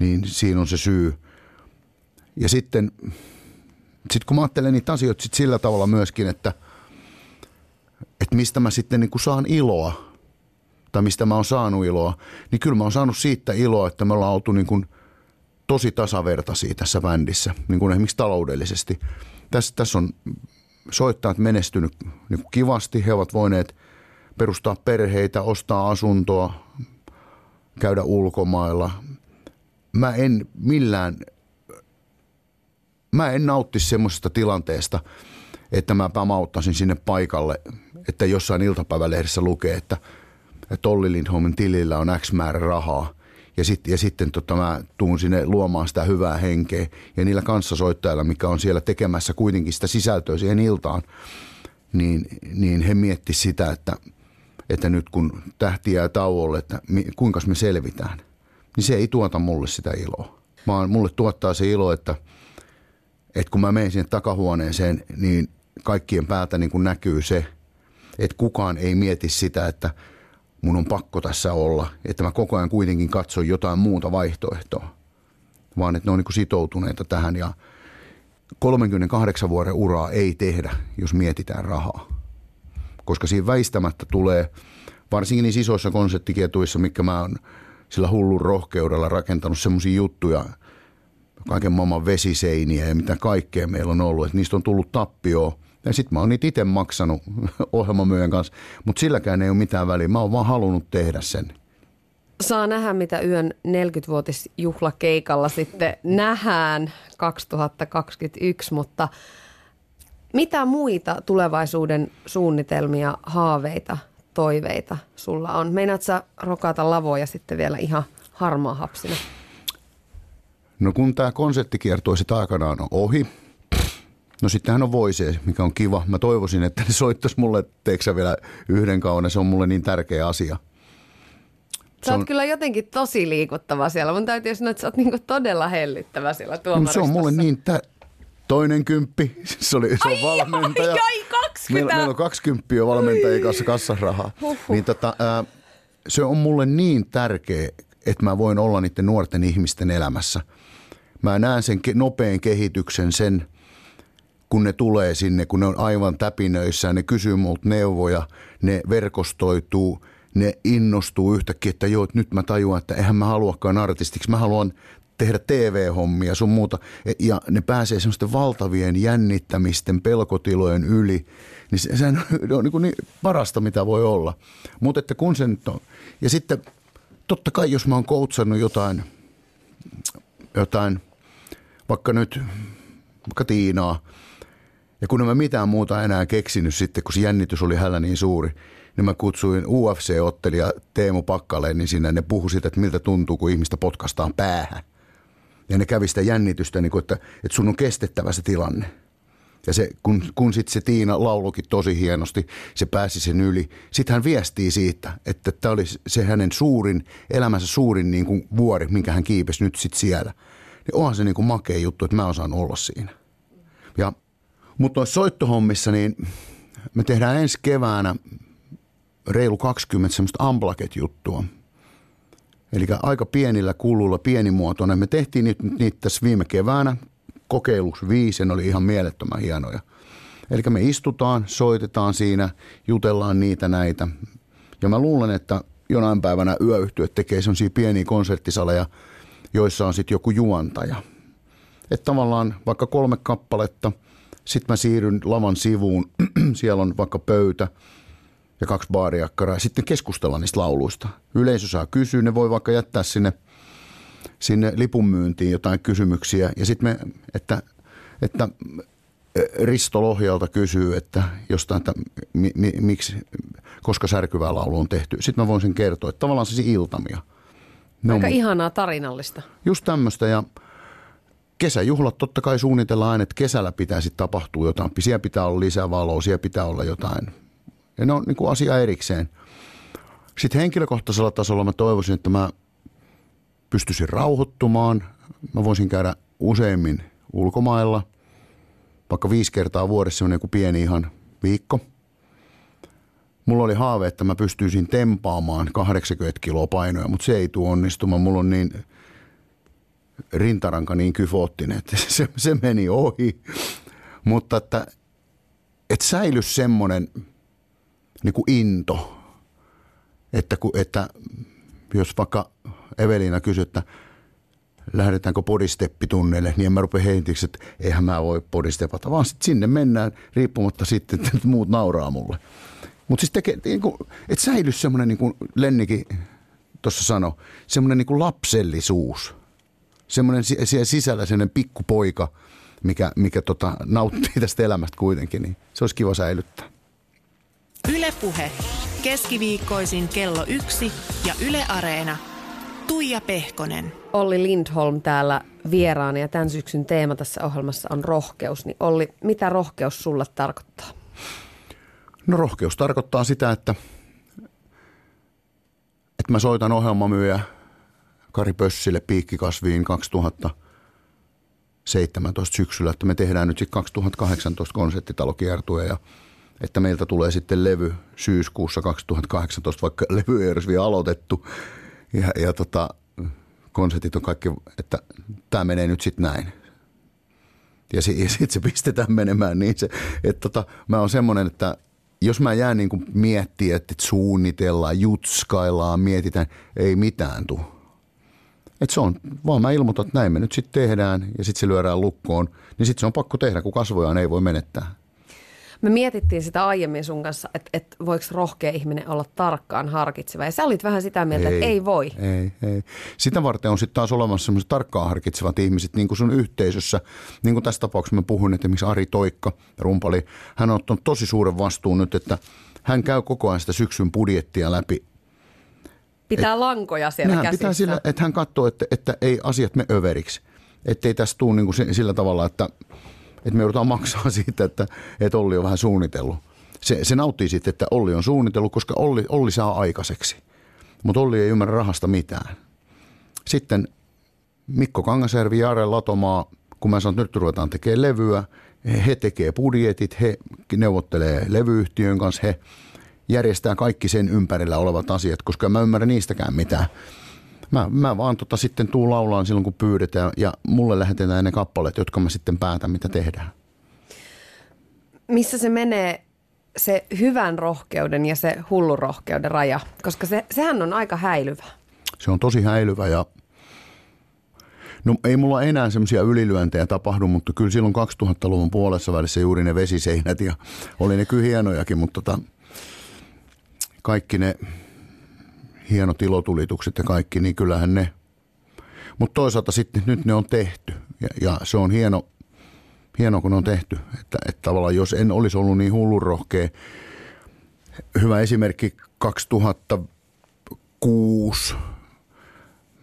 Niin siinä on se syy. Ja sitten sit kun mä ajattelen niitä asioita sit sillä tavalla myöskin, että, että mistä mä sitten niin kuin saan iloa, tai mistä mä oon saanut iloa, niin kyllä mä oon saanut siitä iloa, että me ollaan oltu niin kuin tosi tasavertaisia tässä bändissä, niin kuin esimerkiksi taloudellisesti. Tässä, tässä on soittajat menestynyt niin kuin kivasti, he ovat voineet perustaa perheitä, ostaa asuntoa, käydä ulkomailla. Mä en millään, mä en nautti semmoisesta tilanteesta, että mä pamauttaisin sinne paikalle, että jossain iltapäivälehdessä lukee, että, että Olli Lindholmin tilillä on X määrä rahaa. Ja, sit, ja sitten tota, mä tuun sinne luomaan sitä hyvää henkeä. Ja niillä kanssasoittajilla, mikä on siellä tekemässä kuitenkin sitä sisältöä siihen iltaan, niin, niin he miettivät sitä, että – että nyt kun tähti jää tauolle, että kuinka me selvitään, niin se ei tuota mulle sitä iloa. Vaan mulle tuottaa se ilo, että, että kun mä menen sinne takahuoneeseen, niin kaikkien päältä niin kuin näkyy se, että kukaan ei mieti sitä, että mun on pakko tässä olla, että mä koko ajan kuitenkin katson jotain muuta vaihtoehtoa, vaan että ne on niin sitoutuneita tähän ja 38 vuoden uraa ei tehdä, jos mietitään rahaa koska siinä väistämättä tulee, varsinkin niissä isoissa konserttikietuissa, mikä mä oon sillä hullun rohkeudella rakentanut semmoisia juttuja, kaiken maailman vesiseiniä ja mitä kaikkea meillä on ollut, että niistä on tullut tappioa. Ja sitten mä oon niitä itse maksanut ohjelmamyön kanssa, mutta silläkään ei ole mitään väliä. Mä oon vaan halunnut tehdä sen. Saa nähdä, mitä yön 40-vuotisjuhlakeikalla sitten nähdään 2021, mutta – mitä muita tulevaisuuden suunnitelmia, haaveita, toiveita sulla on? Meinaat sä rokata lavoja sitten vielä ihan harmaa hapsina? No kun tämä konserttikiertue sitten aikanaan on ohi, no sittenhän on Voise, mikä on kiva. Mä toivoisin, että ne soittaisi mulle, teeksä vielä yhden kauden, se on mulle niin tärkeä asia. Sä oot on... kyllä jotenkin tosi liikuttava siellä. Mun täytyy sanoa, että sä oot niinku todella hellyttävä siellä tuomaristossa. No, se on mulle niin tä- toinen kymppi, se, oli, se on ai, valmentaja. Ai, ai, 20. Meillä, meillä on 20 jo valmentajien kanssa kassarahaa. Niin tota, ää, se on mulle niin tärkeä, että mä voin olla niiden nuorten ihmisten elämässä. Mä näen sen nopean kehityksen, sen kun ne tulee sinne, kun ne on aivan täpinöissä, ne kysyy multa neuvoja, ne verkostoituu, ne innostuu yhtäkkiä, että joo, nyt mä tajuan, että eihän mä haluakaan artistiksi, mä haluan tehdä TV-hommia sun muuta. E, ja ne pääsee semmoisten valtavien jännittämisten, pelkotilojen yli. Niin se, sehän on niin, niin parasta, mitä voi olla. Mutta että kun se nyt on. Ja sitten totta kai, jos mä oon koutsannut jotain, jotain vaikka nyt, vaikka Tiinaa, ja kun en mä mitään muuta enää keksinyt sitten, kun se jännitys oli hällä niin suuri, niin mä kutsuin UFC-ottelija Teemu Pakkaleen, niin sinne ne puhu siitä, että miltä tuntuu, kun ihmistä potkastaan päähän. Ja ne kävi sitä jännitystä, niin kuin, että, että sun on kestettävä se tilanne. Ja se, kun, kun sitten se Tiina laulukin tosi hienosti, se pääsi sen yli. Sitten hän viestii siitä, että tämä oli se hänen suurin, elämänsä suurin niin kuin vuori, minkä hän kiipesi nyt sitten siellä. Niin onhan se niin kuin makea juttu, että mä osaan olla siinä. Ja, mutta noissa soittohommissa, niin me tehdään ensi keväänä reilu 20 semmoista amplaket-juttua. Eli aika pienillä kululla, pienimuotoinen. Me tehtiin niitä, niitä tässä viime keväänä, kokeiluksi viisi, ne oli ihan mielettömän hienoja. Eli me istutaan, soitetaan siinä, jutellaan niitä näitä. Ja mä luulen, että jonain päivänä yöyhtiöt tekee sellaisia pieniä konserttisaleja, joissa on sitten joku juontaja. Että tavallaan vaikka kolme kappaletta, sitten mä siirryn lavan sivuun, siellä on vaikka pöytä ja kaksi baariakkaraa, sitten keskustellaan niistä lauluista. Yleisö saa kysyä, ne voi vaikka jättää sinne – sinne lipunmyyntiin jotain kysymyksiä ja sitten me, että, että Risto Lohjalta kysyy, että jostain, että mi, mi, miksi, koska särkyvää laulu on tehty. Sitten mä voin sen kertoa, että tavallaan se iltamia. Ne Aika on, ihanaa tarinallista. Just tämmöistä ja kesäjuhlat totta kai suunnitellaan aina, että kesällä pitää sitten tapahtua jotain. Siellä pitää olla lisää valoa, siellä pitää olla jotain. Ja ne on niin kuin asia erikseen. Sitten henkilökohtaisella tasolla mä toivoisin, että mä pystyisin rauhoittumaan. Mä voisin käydä useimmin ulkomailla, vaikka viisi kertaa vuodessa on joku pieni ihan viikko. Mulla oli haave, että mä pystyisin tempaamaan 80 kiloa painoja, mutta se ei tule onnistumaan. Mulla on niin rintaranka niin kyfoottinen, että se, se meni ohi. Mutta että, että säilys semmoinen niin kuin into, että, että jos vaikka Evelina kysyi, että lähdetäänkö podisteppitunneille, niin en mä rupea heitiksi, että eihän mä voi podistepata, vaan sitten sinne mennään riippumatta sitten, että muut nauraa mulle. Mutta siis tekee, niin kuin, että säilyisi semmoinen, niin kuin Lennikin tuossa sanoi, semmoinen niin kuin lapsellisuus. Semmoinen siellä sisällä semmoinen pikkupoika, mikä, mikä tota, nauttii tästä elämästä kuitenkin, niin se olisi kiva säilyttää. Ylepuhe keskiviikkoisin kello yksi ja Yle Areena – Tuija Pehkonen. Olli Lindholm täällä vieraana ja tämän syksyn teema tässä ohjelmassa on rohkeus. Niin Olli, mitä rohkeus sulle tarkoittaa? No rohkeus tarkoittaa sitä, että, että mä soitan ohjelmamyyjä Kari Pössille piikkikasviin 2017 syksyllä, että me tehdään nyt sitten 2018 konserttitalokiertuja ja että meiltä tulee sitten levy syyskuussa 2018, vaikka levy ei olisi vielä aloitettu, ja, ja tota, konsertit on kaikki, että tämä menee nyt sitten näin. Ja, ja sitten se pistetään menemään niin se, että tota, mä oon semmoinen, että jos mä jään niin miettiä, että suunnitellaan, jutskaillaan, mietitään, ei mitään tule. Että se on, vaan mä ilmoitan, että näin me nyt sitten tehdään ja sitten se lyödään lukkoon, niin sitten se on pakko tehdä, kun kasvojaan ei voi menettää. Me mietittiin sitä aiemmin sun kanssa, että, että voiko rohkea ihminen olla tarkkaan harkitseva. Ja sä olit vähän sitä mieltä, ei, että ei voi. Ei, ei. Sitä varten on sitten taas olemassa sellaiset tarkkaan harkitsevat ihmiset, niin kuin sun yhteisössä. Niin kuin tässä tapauksessa mä puhuin, että esimerkiksi Ari Toikka, rumpali, hän on ottanut tosi suuren vastuun nyt, että hän käy koko ajan sitä syksyn budjettia läpi Pitää et, lankoja siellä käsissä. Pitää sillä, että hän katsoo, että, että ei asiat me överiksi. Että ei tästä tule niin kuin sillä tavalla, että että me joudutaan maksaa siitä, että, että Olli on vähän suunnitellut. Se, se nauttii siitä, että Olli on suunnitellut, koska Olli, Olli saa aikaiseksi. Mutta Olli ei ymmärrä rahasta mitään. Sitten Mikko Kangasjärvi ja Jare Latomaa, kun mä sanon, että nyt ruvetaan tekemään levyä, he tekee budjetit, he neuvottelee levyyhtiön kanssa, he järjestää kaikki sen ympärillä olevat asiat, koska mä ymmärrän niistäkään mitään. Mä, mä vaan tota sitten tuu laulaan silloin, kun pyydetään ja mulle lähetetään ne kappaleet, jotka mä sitten päätän, mitä tehdään. Missä se menee se hyvän rohkeuden ja se hullun rohkeuden raja? Koska se, sehän on aika häilyvä. Se on tosi häilyvä ja No ei mulla enää semmoisia ylilyöntejä tapahdu, mutta kyllä silloin 2000-luvun puolessa välissä juuri ne vesiseinät ja oli ne kyllä hienojakin, mutta tota, kaikki ne hienot ilotulitukset ja kaikki, niin kyllähän ne. Mutta toisaalta sitten nyt ne on tehty ja, ja se on hieno, hieno, kun on tehty. Että, että tavallaan jos en olisi ollut niin hullun rohkea, hyvä esimerkki 2006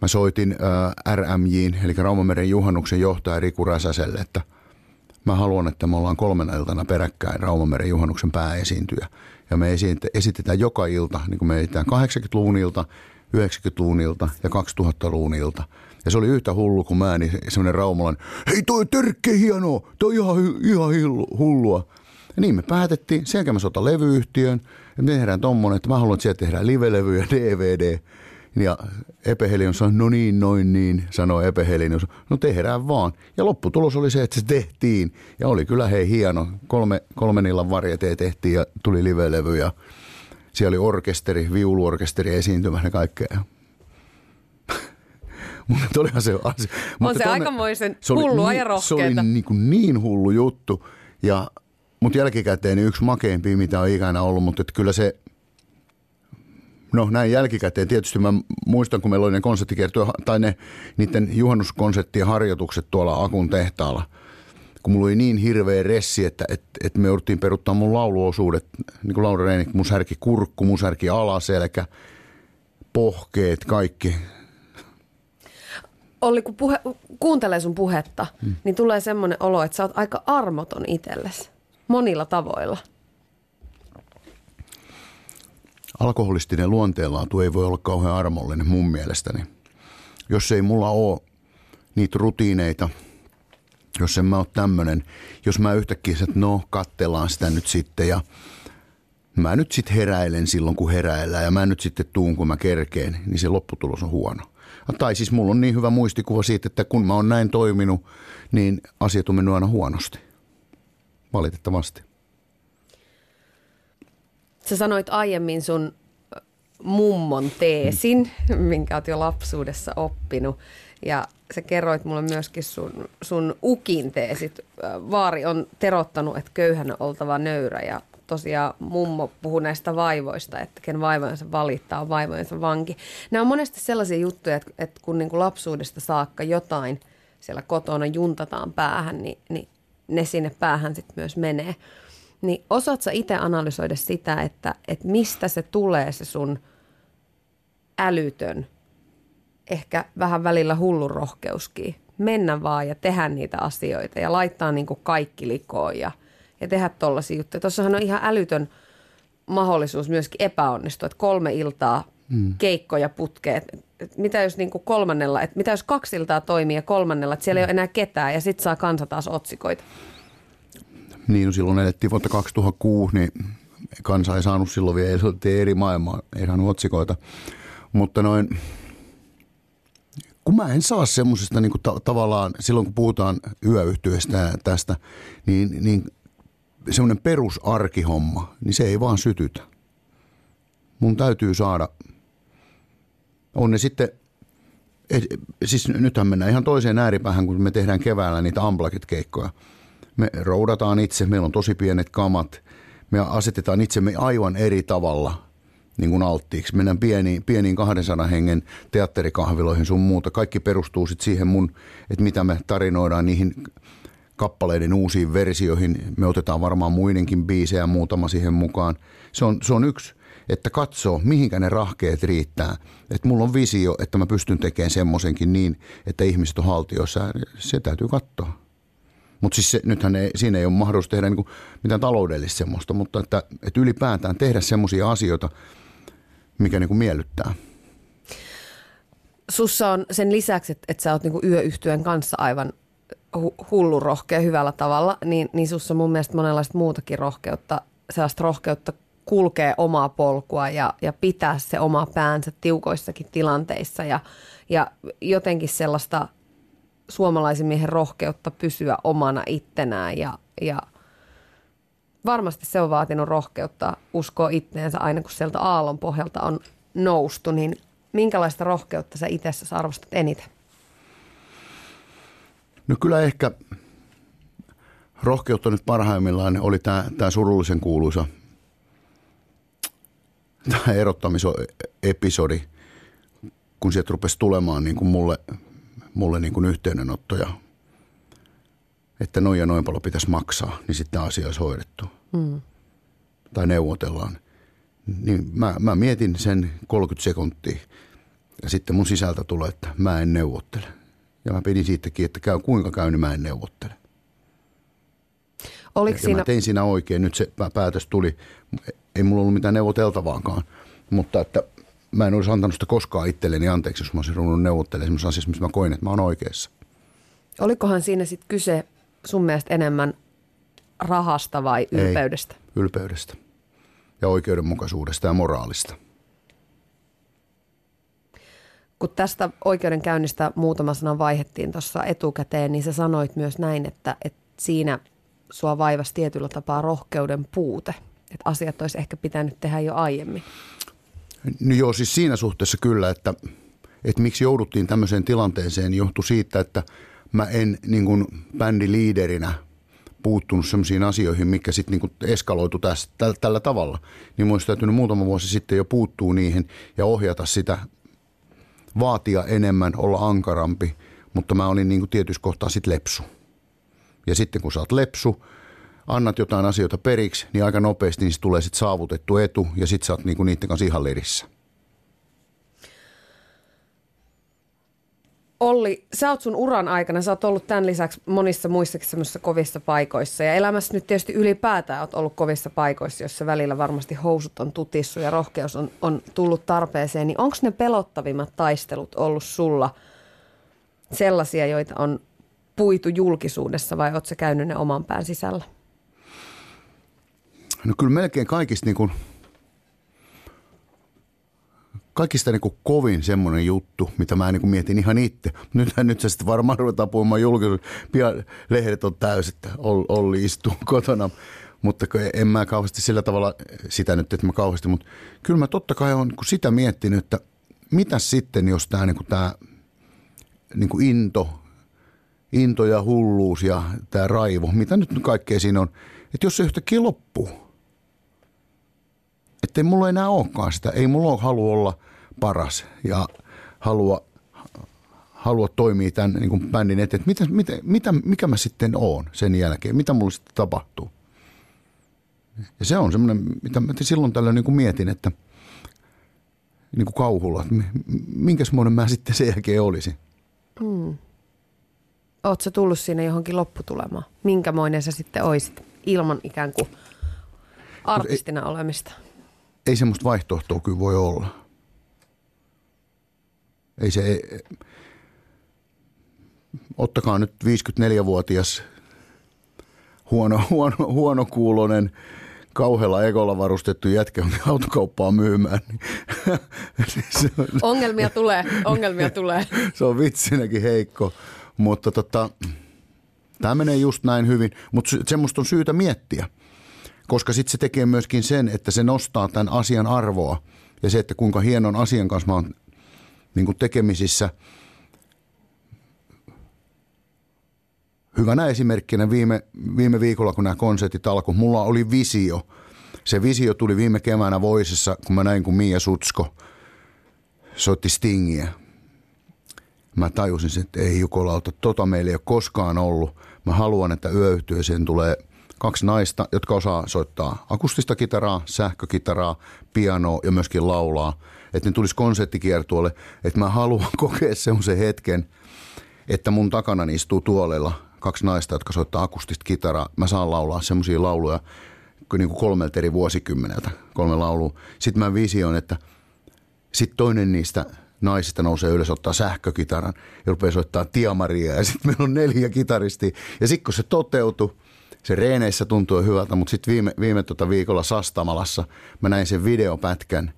mä soitin ää, RMJin, eli Raumameren juhannuksen johtaja Riku Räsäselle, että mä haluan, että me ollaan kolmena iltana peräkkäin Raumameren juhannuksen pääesiintyjä. Ja me esitetään joka ilta, niin kuin me esitetään 80-luvun ilta, 90-luvun ilta ja 2000-luvun ilta. Ja se oli yhtä hullu kuin mä, niin semmoinen Raumalan, hei toi törkki hieno, toi ihan, ihan hullua. Ja niin me päätettiin, sen jälkeen mä levyyhtiön, että me tehdään tommonen, että mä haluan, että sieltä tehdään live-levy ja DVD. Ja Epe Helion sanoi, no niin, noin niin, sanoi Epe Helion, no tehdään vaan. Ja lopputulos oli se, että se tehtiin. Ja oli kyllä hei hieno, kolme, kolmen illan varjeteen tehtiin ja tuli live-levy ja siellä oli orkesteri, viuluorkesteri esiintymä ja kaikkea. Mutta olihan se asia. On mutta se tonne, aikamoisen se hullua niin, ja rohkeita. Se oli niin, kuin niin hullu juttu. Ja, mutta jälkikäteen niin yksi makeimpia, mitä on ikänä ollut, mutta että kyllä se, no näin jälkikäteen tietysti mä muistan, kun meillä oli ne konserttikiertoja tai ne niiden juhannuskonserttien harjoitukset tuolla Akun tehtaalla – kun mulla oli niin hirveä ressi, että, että, että me jouduttiin peruttaa mun lauluosuudet, niin kuin Laura Reinik, mun särki kurkku, mun särki alaselkä, pohkeet, kaikki. Olli, kun puhe, kuuntelee sun puhetta, hmm. niin tulee semmoinen olo, että sä oot aika armoton itsellesi monilla tavoilla. Alkoholistinen luonteenlaatu ei voi olla kauhean armollinen mun mielestäni. Jos ei mulla ole niitä rutiineita – jos en mä ole tämmöinen, jos mä yhtäkkiä että no kattellaan sitä nyt sitten ja mä nyt sitten heräilen silloin kun heräillään ja mä nyt sitten tuun kun mä kerkeen, niin se lopputulos on huono. Tai siis mulla on niin hyvä muistikuva siitä, että kun mä oon näin toiminut, niin asiat on mennyt aina huonosti. Valitettavasti. Sä sanoit aiemmin sun mummon teesin, minkä oot jo lapsuudessa oppinut. Ja sä kerroit mulle myöskin sun, sun ukin teesit. Vaari on terottanut, että köyhän on oltava nöyrä ja tosiaan mummo puhuu näistä vaivoista, että ken vaivojensa valittaa, on vaivojensa vanki. Nämä on monesti sellaisia juttuja, että, että kun niin kuin lapsuudesta saakka jotain siellä kotona juntataan päähän, niin, niin ne sinne päähän sitten myös menee. Niin osaat sä itse analysoida sitä, että, että mistä se tulee se sun älytön ehkä vähän välillä hullun rohkeuskin. Mennä vaan ja tehdä niitä asioita ja laittaa niin kuin kaikki likoon ja, ja tehdä tollaisia juttuja. Tuossahan on ihan älytön mahdollisuus myöskin epäonnistua, että kolme iltaa mm. keikkoja putkeet. Mitä jos niin kuin kolmannella, että mitä jos kaksi iltaa toimii ja kolmannella, että siellä ei ole enää ketään ja sitten saa kansa taas otsikoita? Niin, no silloin elettiin vuotta 2006, niin kansa ei saanut silloin vielä, eri maailmaa, ei saanut otsikoita. Mutta noin, kun mä en saa semmoisesta niin ta- tavallaan, silloin kun puhutaan yöyhtyöstä tästä, niin, niin semmoinen perusarkihomma, niin se ei vaan sytytä. Mun täytyy saada, on ne sitten, et, siis nythän mennään ihan toiseen ääripäähän, kun me tehdään keväällä niitä amblakit-keikkoja. Me roudataan itse, meillä on tosi pienet kamat, me asetetaan itsemme aivan eri tavalla – niin kuin alttiiksi. Mennään pieniin, pieniin 200 hengen teatterikahviloihin sun muuta. Kaikki perustuu sitten siihen mun, että mitä me tarinoidaan niihin kappaleiden uusiin versioihin. Me otetaan varmaan muidenkin biisejä muutama siihen mukaan. Se on, se on yksi, että katsoo, mihinkä ne rahkeet riittää. Että mulla on visio, että mä pystyn tekemään semmoisenkin niin, että ihmiset on haltioissa. Se täytyy katsoa. Mutta siis se, nythän ei, siinä ei ole mahdollisuus tehdä niin mitään taloudellista semmoista, mutta että, että ylipäätään tehdä semmoisia asioita – mikä niin kuin miellyttää. Sussa on sen lisäksi, että, että sä oot niin yöyhtyön kanssa aivan hu- hullun rohkea hyvällä tavalla, niin, niin sussa on mun mielestä monenlaista muutakin rohkeutta, sellaista rohkeutta kulkee omaa polkua ja, ja pitää se oma päänsä tiukoissakin tilanteissa ja, ja jotenkin sellaista suomalaisen miehen rohkeutta pysyä omana ittenään ja, ja varmasti se on vaatinut rohkeutta uskoa itteensä aina kun sieltä aallon pohjalta on noustu, niin minkälaista rohkeutta sä itse arvostat eniten? No kyllä ehkä rohkeutta nyt parhaimmillaan oli tämä, tämä surullisen kuuluisa tämä erottamisepisodi, kun sieltä rupesi tulemaan niin kuin mulle, mulle niin kuin yhteydenottoja että noin ja noin paljon pitäisi maksaa, niin sitten asia olisi hoidettu. Mm. Tai neuvotellaan. Niin mä, mä mietin sen 30 sekuntia ja sitten mun sisältä tulee, että mä en neuvottele. Ja mä pidin siitäkin, että käy kuinka käy, niin mä en neuvottele. Oliko ja siinä... mä tein siinä oikein, nyt se päätös tuli. Ei mulla ollut mitään neuvoteltavaakaan, mutta että mä en olisi antanut sitä koskaan itselleni anteeksi, jos mä olisin ruvennut neuvottelemaan semmoisessa asiassa, missä mä koin, että mä oon oikeassa. Olikohan siinä sitten kyse sun mielestä enemmän rahasta vai ylpeydestä? Ei, ylpeydestä ja oikeudenmukaisuudesta ja moraalista. Kun tästä oikeudenkäynnistä muutama sana vaihettiin tuossa etukäteen, niin sä sanoit myös näin, että, että siinä sua vaivasi tietyllä tapaa rohkeuden puute. Että asiat olisi ehkä pitänyt tehdä jo aiemmin. No joo, siis siinä suhteessa kyllä, että, että miksi jouduttiin tämmöiseen tilanteeseen johtui siitä, että mä en niin kuin bändiliiderinä puuttunut sellaisiin asioihin, mikä sitten niin eskaloitu tästä, tällä, tällä tavalla. Niin mun olisi täytynyt muutama vuosi sitten jo puuttuu niihin ja ohjata sitä, vaatia enemmän, olla ankarampi, mutta mä olin niin kuin tietyissä kohtaa sitten lepsu. Ja sitten kun sä oot lepsu, annat jotain asioita periksi, niin aika nopeasti niistä tulee sitten saavutettu etu ja sitten sä oot niinku niiden kanssa ihan lirissä. Olli, sä oot sun uran aikana, sä oot ollut tämän lisäksi monissa muissakin semmoisissa kovissa paikoissa. Ja elämässä nyt tietysti ylipäätään oot ollut kovissa paikoissa, joissa välillä varmasti housut on tutissu ja rohkeus on, on tullut tarpeeseen. Niin onko ne pelottavimmat taistelut ollut sulla sellaisia, joita on puitu julkisuudessa vai oot sä käynyt ne oman pään sisällä? No kyllä melkein kaikista niin kuin, kaikista niin kuin kovin semmoinen juttu, mitä mä niin kuin mietin ihan itse. Nythän nyt se sitten varmaan ruvetaan puhumaan julkisuudessa. Pian lehdet on täysin, että Olli istuu kotona. Mutta en mä kauheasti sillä tavalla sitä nyt, että mä kauheasti, mutta kyllä mä totta kai olen niin sitä miettinyt, että mitä sitten, jos tämä niin tämä niin kuin into, into ja hulluus ja tämä raivo, mitä nyt kaikkea siinä on, että jos se yhtäkkiä loppuu, että ei mulla enää olekaan sitä. Ei mulla ole halu olla paras ja halua, halua toimia tämän niin kuin bändin eteen. Mitä, mitä, mitä, mikä mä sitten oon sen jälkeen? Mitä mulla sitten tapahtuu? Ja se on semmoinen, mitä mä silloin tällöin niin kuin mietin, että niin kuin kauhulla, että minkäsmoinen mä sitten sen jälkeen olisin. Mm. Oletko tullut sinne johonkin lopputulemaan? Minkämoinen sä sitten oisit ilman ikään kuin artistina olemista? Ei semmoista vaihtoehtoa kyllä voi olla. Ei se, ei, ottakaa nyt 54-vuotias huono, huono, huonokuulonen kauhealla ekolla varustettu jätkä autokauppaa myymään. Niin ongelmia tulee, ongelmia tulee. se on vitsinäkin heikko, mutta tota, tämä menee just näin hyvin, mutta semmoista on syytä miettiä – koska sitten se tekee myöskin sen, että se nostaa tämän asian arvoa ja se, että kuinka hienon asian kanssa mä oon niin kuin tekemisissä. Hyvänä esimerkkinä viime, viime viikolla, kun nämä konsertit alkoi, mulla oli visio. Se visio tuli viime keväänä Voisessa, kun mä näin, kun Mia Sutsko soitti Stingiä. Mä tajusin, että ei Jukolauta, tota meillä ei ole koskaan ollut. Mä haluan, että yöyhtiöeseen tulee – kaksi naista, jotka osaa soittaa akustista kitaraa, sähkökitaraa, pianoa ja myöskin laulaa. Että ne tulisi konserttikiertueelle, että mä haluan kokea semmoisen hetken, että mun takana istuu tuolella kaksi naista, jotka soittaa akustista kitaraa. Mä saan laulaa semmoisia lauluja niin kuin kolmelta eri vuosikymmeneltä, kolme laulua. Sitten mä visioin, että sitten toinen niistä naisista nousee ylös, ottaa sähkökitaran ja rupeaa soittaa Tiamaria ja sitten meillä on neljä kitaristia. Ja sitten kun se toteutui, se reeneissä tuntuu hyvältä, mutta sitten viime, viime tota viikolla Sastamalassa mä näin sen videopätkän,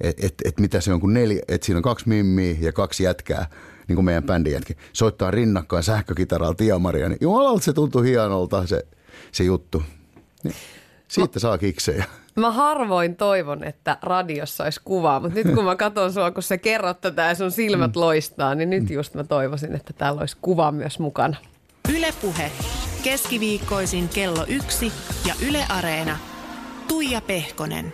että et, et mitä se on, kun neljä, että siinä on kaksi mimmiä ja kaksi jätkää, niin kuin meidän bändin jätki, soittaa rinnakkain sähkökitaralla Tiamaria, niin jumalalta se tuntui hienolta se, se juttu. Niin, siitä mä, saa kiksejä. Mä harvoin toivon, että radiossa olisi kuvaa, mutta nyt kun mä katson sua, kun sä kerrot tätä ja sun silmät mm. loistaa, niin nyt just mä toivoisin, että täällä olisi kuva myös mukana. Ylepuhe keskiviikkoisin kello yksi ja Yle Areena. Tuija Pehkonen.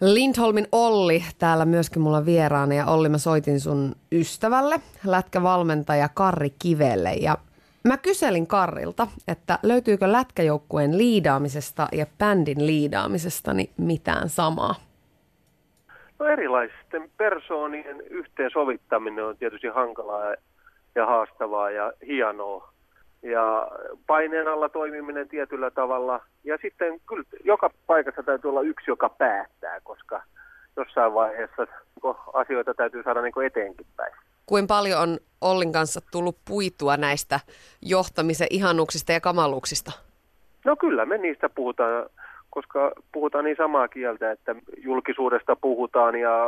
Lindholmin Olli täällä myöskin mulla vieraana ja Olli mä soitin sun ystävälle, lätkävalmentaja Karri Kivelle ja mä kyselin Karrilta, että löytyykö lätkäjoukkueen liidaamisesta ja bändin liidaamisesta niin mitään samaa? No erilaisten persoonien yhteensovittaminen on tietysti hankalaa ja haastavaa ja hienoa ja paineen alla toimiminen tietyllä tavalla. Ja sitten kyllä joka paikassa täytyy olla yksi, joka päättää, koska jossain vaiheessa asioita täytyy saada niin eteenkin päin. Kuin paljon on Ollin kanssa tullut puitua näistä johtamisen ihanuuksista ja kamaluuksista? No kyllä, me niistä puhutaan, koska puhutaan niin samaa kieltä, että julkisuudesta puhutaan ja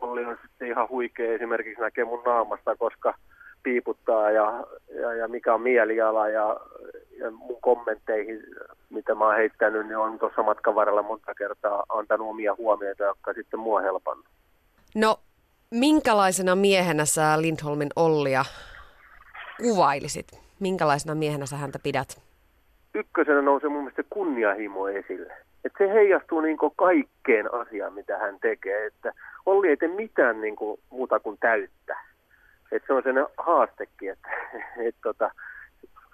Olli on sitten ihan huikea esimerkiksi näkee mun naamasta, koska piiputtaa ja, ja, ja mikä on mieliala ja, ja mun kommentteihin, mitä mä oon heittänyt, niin on tuossa matkan varrella monta kertaa antanut omia huomioita, jotka sitten mua helpannut. No, minkälaisena miehenä sä Lindholmin Ollia kuvailisit? Minkälaisena miehenä sä häntä pidät? Ykkösenä nousee mun mielestä kunnianhimo esille. Et se heijastuu niin kaikkeen asiaan, mitä hän tekee. Että Olli ei tee mitään niin muuta kuin täyttä että se on sen haastekin, että et, tota,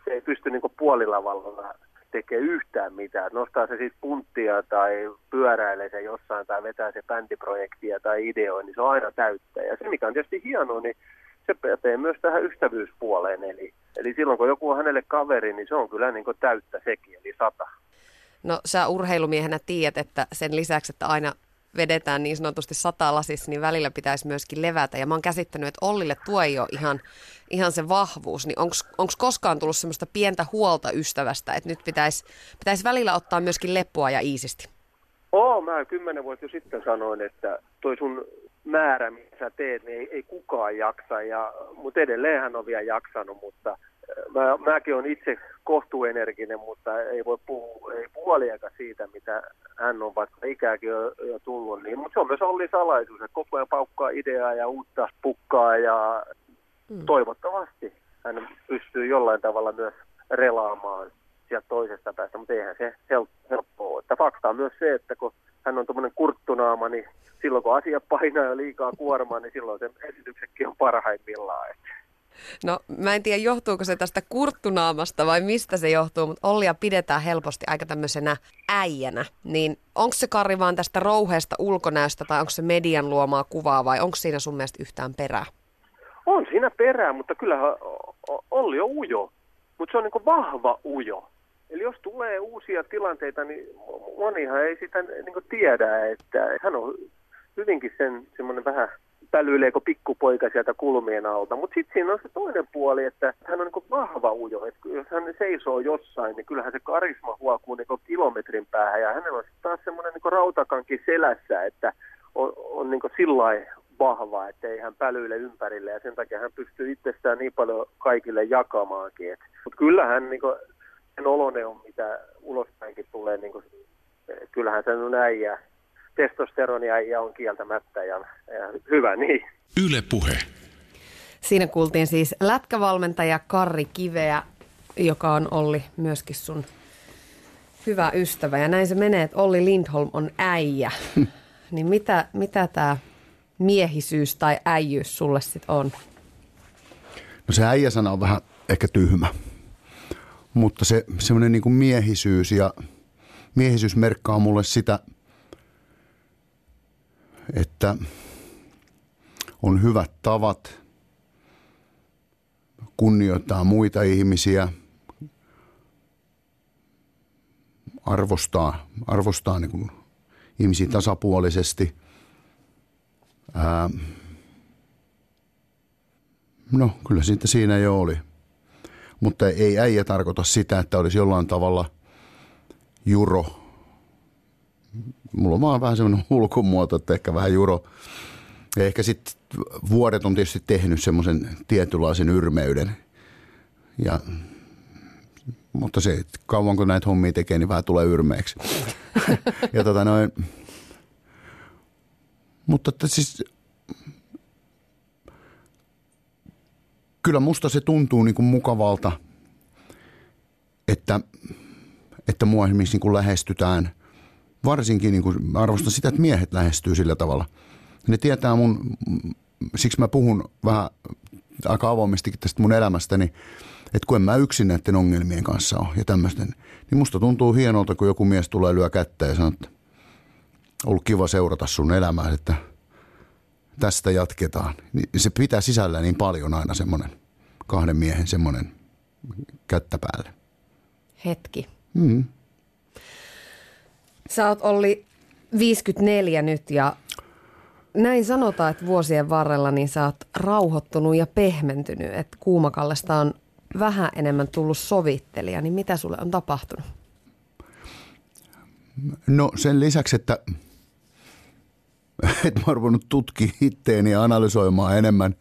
se ei pysty niin puolilavalla tekemään yhtään mitään. Nostaa se siis punttia tai pyöräilee se jossain tai vetää se bändiprojektia tai ideoi, niin se on aina täyttä. Ja se, mikä on tietysti hienoa, niin se pätee myös tähän ystävyyspuoleen. Eli, eli silloin, kun joku on hänelle kaveri, niin se on kyllä niin täyttä sekin, eli sata. No sä urheilumiehenä tiedät, että sen lisäksi, että aina vedetään niin sanotusti satalasissa, niin välillä pitäisi myöskin levätä. Ja mä oon käsittänyt, että Ollille tuo ei ole ihan, ihan se vahvuus. Niin onko koskaan tullut semmoista pientä huolta ystävästä, että nyt pitäisi pitäis välillä ottaa myöskin leppua ja iisisti? Oo, mä kymmenen vuotta jo sitten sanoin, että toi sun määrä, mitä sä teet, niin ei, ei kukaan jaksa. Ja, mutta edelleen hän on vielä jaksanut, mutta mä, mäkin olen itse kohtuenerginen, mutta ei voi puhua, ei puoliakaan siitä, mitä hän on, vaikka ikääkin jo, jo tullut. Niin, mutta se on myös Olli salaisuus, että koko ajan paukkaa ideaa ja uutta pukkaa ja mm. toivottavasti hän pystyy jollain tavalla myös relaamaan sieltä toisesta päästä, mutta eihän se helppoa ole. Että fakta on myös se, että kun hän on tuommoinen kurttunaama, niin silloin kun asia painaa jo liikaa kuormaa, niin silloin se esityksetkin on parhaimmillaan. Että No mä en tiedä johtuuko se tästä kurttunaamasta vai mistä se johtuu, mutta Ollia pidetään helposti aika tämmöisenä äijänä. Niin onko se Kari vaan tästä rouheesta ulkonäöstä tai onko se median luomaa kuvaa vai onko siinä sun mielestä yhtään perää? On siinä perää, mutta kyllähän Olli on ujo, mutta se on niin vahva ujo. Eli jos tulee uusia tilanteita, niin monihan ei sitä niin tiedä, että hän on hyvinkin sen semmoinen vähän pälyileekö pikkupoika sieltä kulmien alta. Mutta sitten siinä on se toinen puoli, että hän on niin vahva ujo. Et jos hän seisoo jossain, niin kyllähän se karisma huokuu niin kilometrin päähän. Ja hänellä on taas semmoinen niin rautakanki selässä, että on, on niin sillä vahva, että ei hän pälyile ympärille. Ja sen takia hän pystyy itsestään niin paljon kaikille jakamaankin. Mutta kyllähän niin kuin, sen olone on, mitä ulospäinkin tulee, niin kuin, kyllähän se on äijä testosteronia ja on kieltämättä ja, ja hyvä niin. Yle puhe. Siinä kuultiin siis lätkävalmentaja Karri Kiveä, joka on Olli myöskin sun hyvä ystävä. Ja näin se menee, että Olli Lindholm on äijä. niin mitä, mitä tämä miehisyys tai äijyys sulle sitten on? No se äijä-sana on vähän ehkä tyhmä. Mutta se semmoinen niin miehisyys ja miehisyys merkkaa mulle sitä – että on hyvät tavat, kunnioittaa muita ihmisiä, arvostaa, arvostaa niin kuin ihmisiä tasapuolisesti. Ää, no, kyllä siitä siinä jo oli. Mutta ei äijä tarkoita sitä, että olisi jollain tavalla juro mulla on vaan vähän semmoinen ulkomuoto, että ehkä vähän juro. Ja ehkä sitten vuodet on tietysti tehnyt semmoisen tietynlaisen yrmeyden. Ja, mutta se, että kauanko näitä hommia tekee, niin vähän tulee yrmeeksi. ja tota noin, mutta että siis kyllä musta se tuntuu niin kuin mukavalta, että, että mua esimerkiksi niin kuin lähestytään – varsinkin niin kuin, arvostan sitä, että miehet lähestyy sillä tavalla. Ne tietää mun, siksi mä puhun vähän aika avoimestikin tästä mun elämästäni, että kun en mä yksin näiden ongelmien kanssa ole ja tämmöisten, niin musta tuntuu hienolta, kun joku mies tulee lyö kättä ja sanoo, että ollut kiva seurata sun elämää, että tästä jatketaan. Niin se pitää sisällä niin paljon aina semmoinen kahden miehen semmoinen kättä päälle. Hetki. Mm. Sä oot Olli 54 nyt ja näin sanotaan, että vuosien varrella niin sä oot rauhoittunut ja pehmentynyt, että Kuumakallesta on vähän enemmän tullut sovittelija, niin mitä sulle on tapahtunut? No sen lisäksi, että, että mä oon ruvennut itteeni ja analysoimaan enemmän,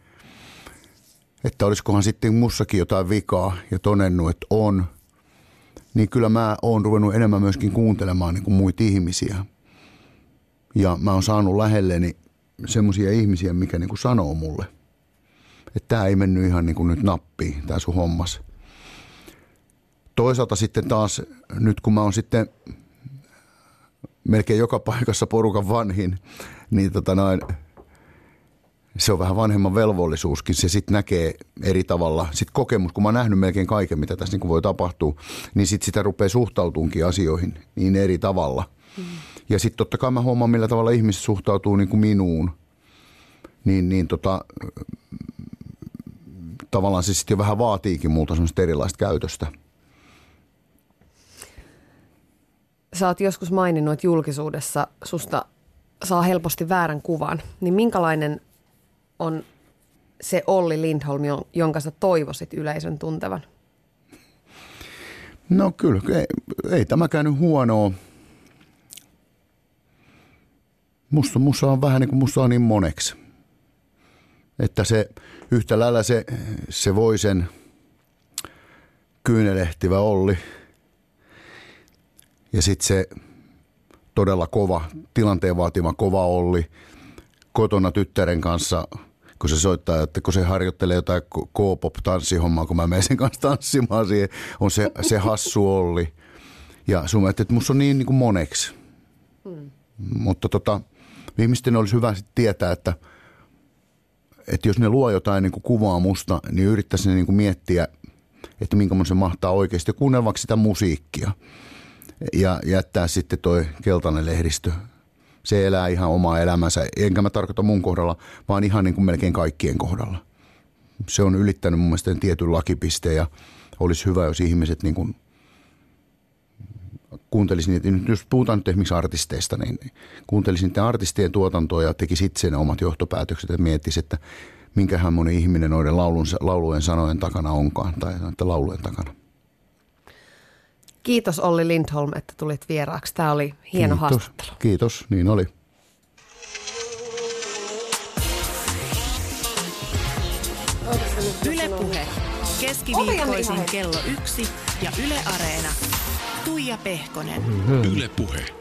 että olisikohan sitten mussakin jotain vikaa ja todennut, että on, niin kyllä mä oon ruvennut enemmän myöskin kuuntelemaan niin kuin muita ihmisiä. Ja mä oon saanut lähelleni semmoisia ihmisiä, mikä niin kuin sanoo mulle, että tämä ei mennyt ihan niin kuin nyt nappiin, tämä sun hommas. Toisaalta sitten taas, nyt kun mä oon sitten melkein joka paikassa porukan vanhin, niin tota noin, se on vähän vanhemman velvollisuuskin. Se sitten näkee eri tavalla. Sitten kokemus, kun mä oon nähnyt melkein kaiken, mitä tässä niin voi tapahtua, niin sitten sitä rupeaa suhtautuunkin asioihin niin eri tavalla. Mm. Ja sitten totta kai mä huomaan, millä tavalla ihmiset suhtautuu niin kuin minuun. Niin, niin tota, tavallaan se sitten jo vähän vaatiikin multa semmoista erilaista käytöstä. Sä oot joskus maininnut, että julkisuudessa susta saa helposti väärän kuvan. Niin minkälainen on se Olli Lindholm, jonka sä toivoisit yleisön tuntevan? No kyllä, ei, ei tämä käynyt huonoa. Musta, musta on vähän niin kuin musta on niin moneksi. Että se yhtä lailla se, se voi sen kyynelehtivä Olli. Ja sitten se todella kova, tilanteen vaatima kova Olli kotona tyttären kanssa, kun se soittaa, että kun se harjoittelee jotain K-pop-tanssihommaa, kun mä menen sen kanssa tanssimaan siihen, on se, se hassu Olli. Ja sun että musta on niin, niin kuin moneksi. Hmm. Mutta tota, ihmisten olisi hyvä tietää, että, että jos ne luo jotain niin kuin kuvaa musta, niin yrittäisi niin kuin miettiä, että minkä se mahtaa oikeasti, ja sitä musiikkia. Ja jättää sitten toi keltainen lehdistö. Se elää ihan omaa elämänsä, enkä mä tarkoita mun kohdalla, vaan ihan niin kuin melkein kaikkien kohdalla. Se on ylittänyt mun mielestä tietyn lakipisteen ja olisi hyvä, jos ihmiset niin kuin – kuuntelisin niitä, jos puhutaan nyt esimerkiksi artisteista, niin kuuntelisin niiden artistien tuotantoa ja tekisi itse ne omat johtopäätökset ja miettisi, että minkähän moni ihminen noiden laulun, laulujen sanojen takana onkaan tai että laulujen takana. Kiitos Olli Lindholm, että tulit vieraaksi. Tämä oli hieno Kiitos. haastattelu. Kiitos, niin oli. Ylepuhe keskiviikkoisin kello yksi ja Yle Areena. Tuija Pehkonen. Yle Puhe.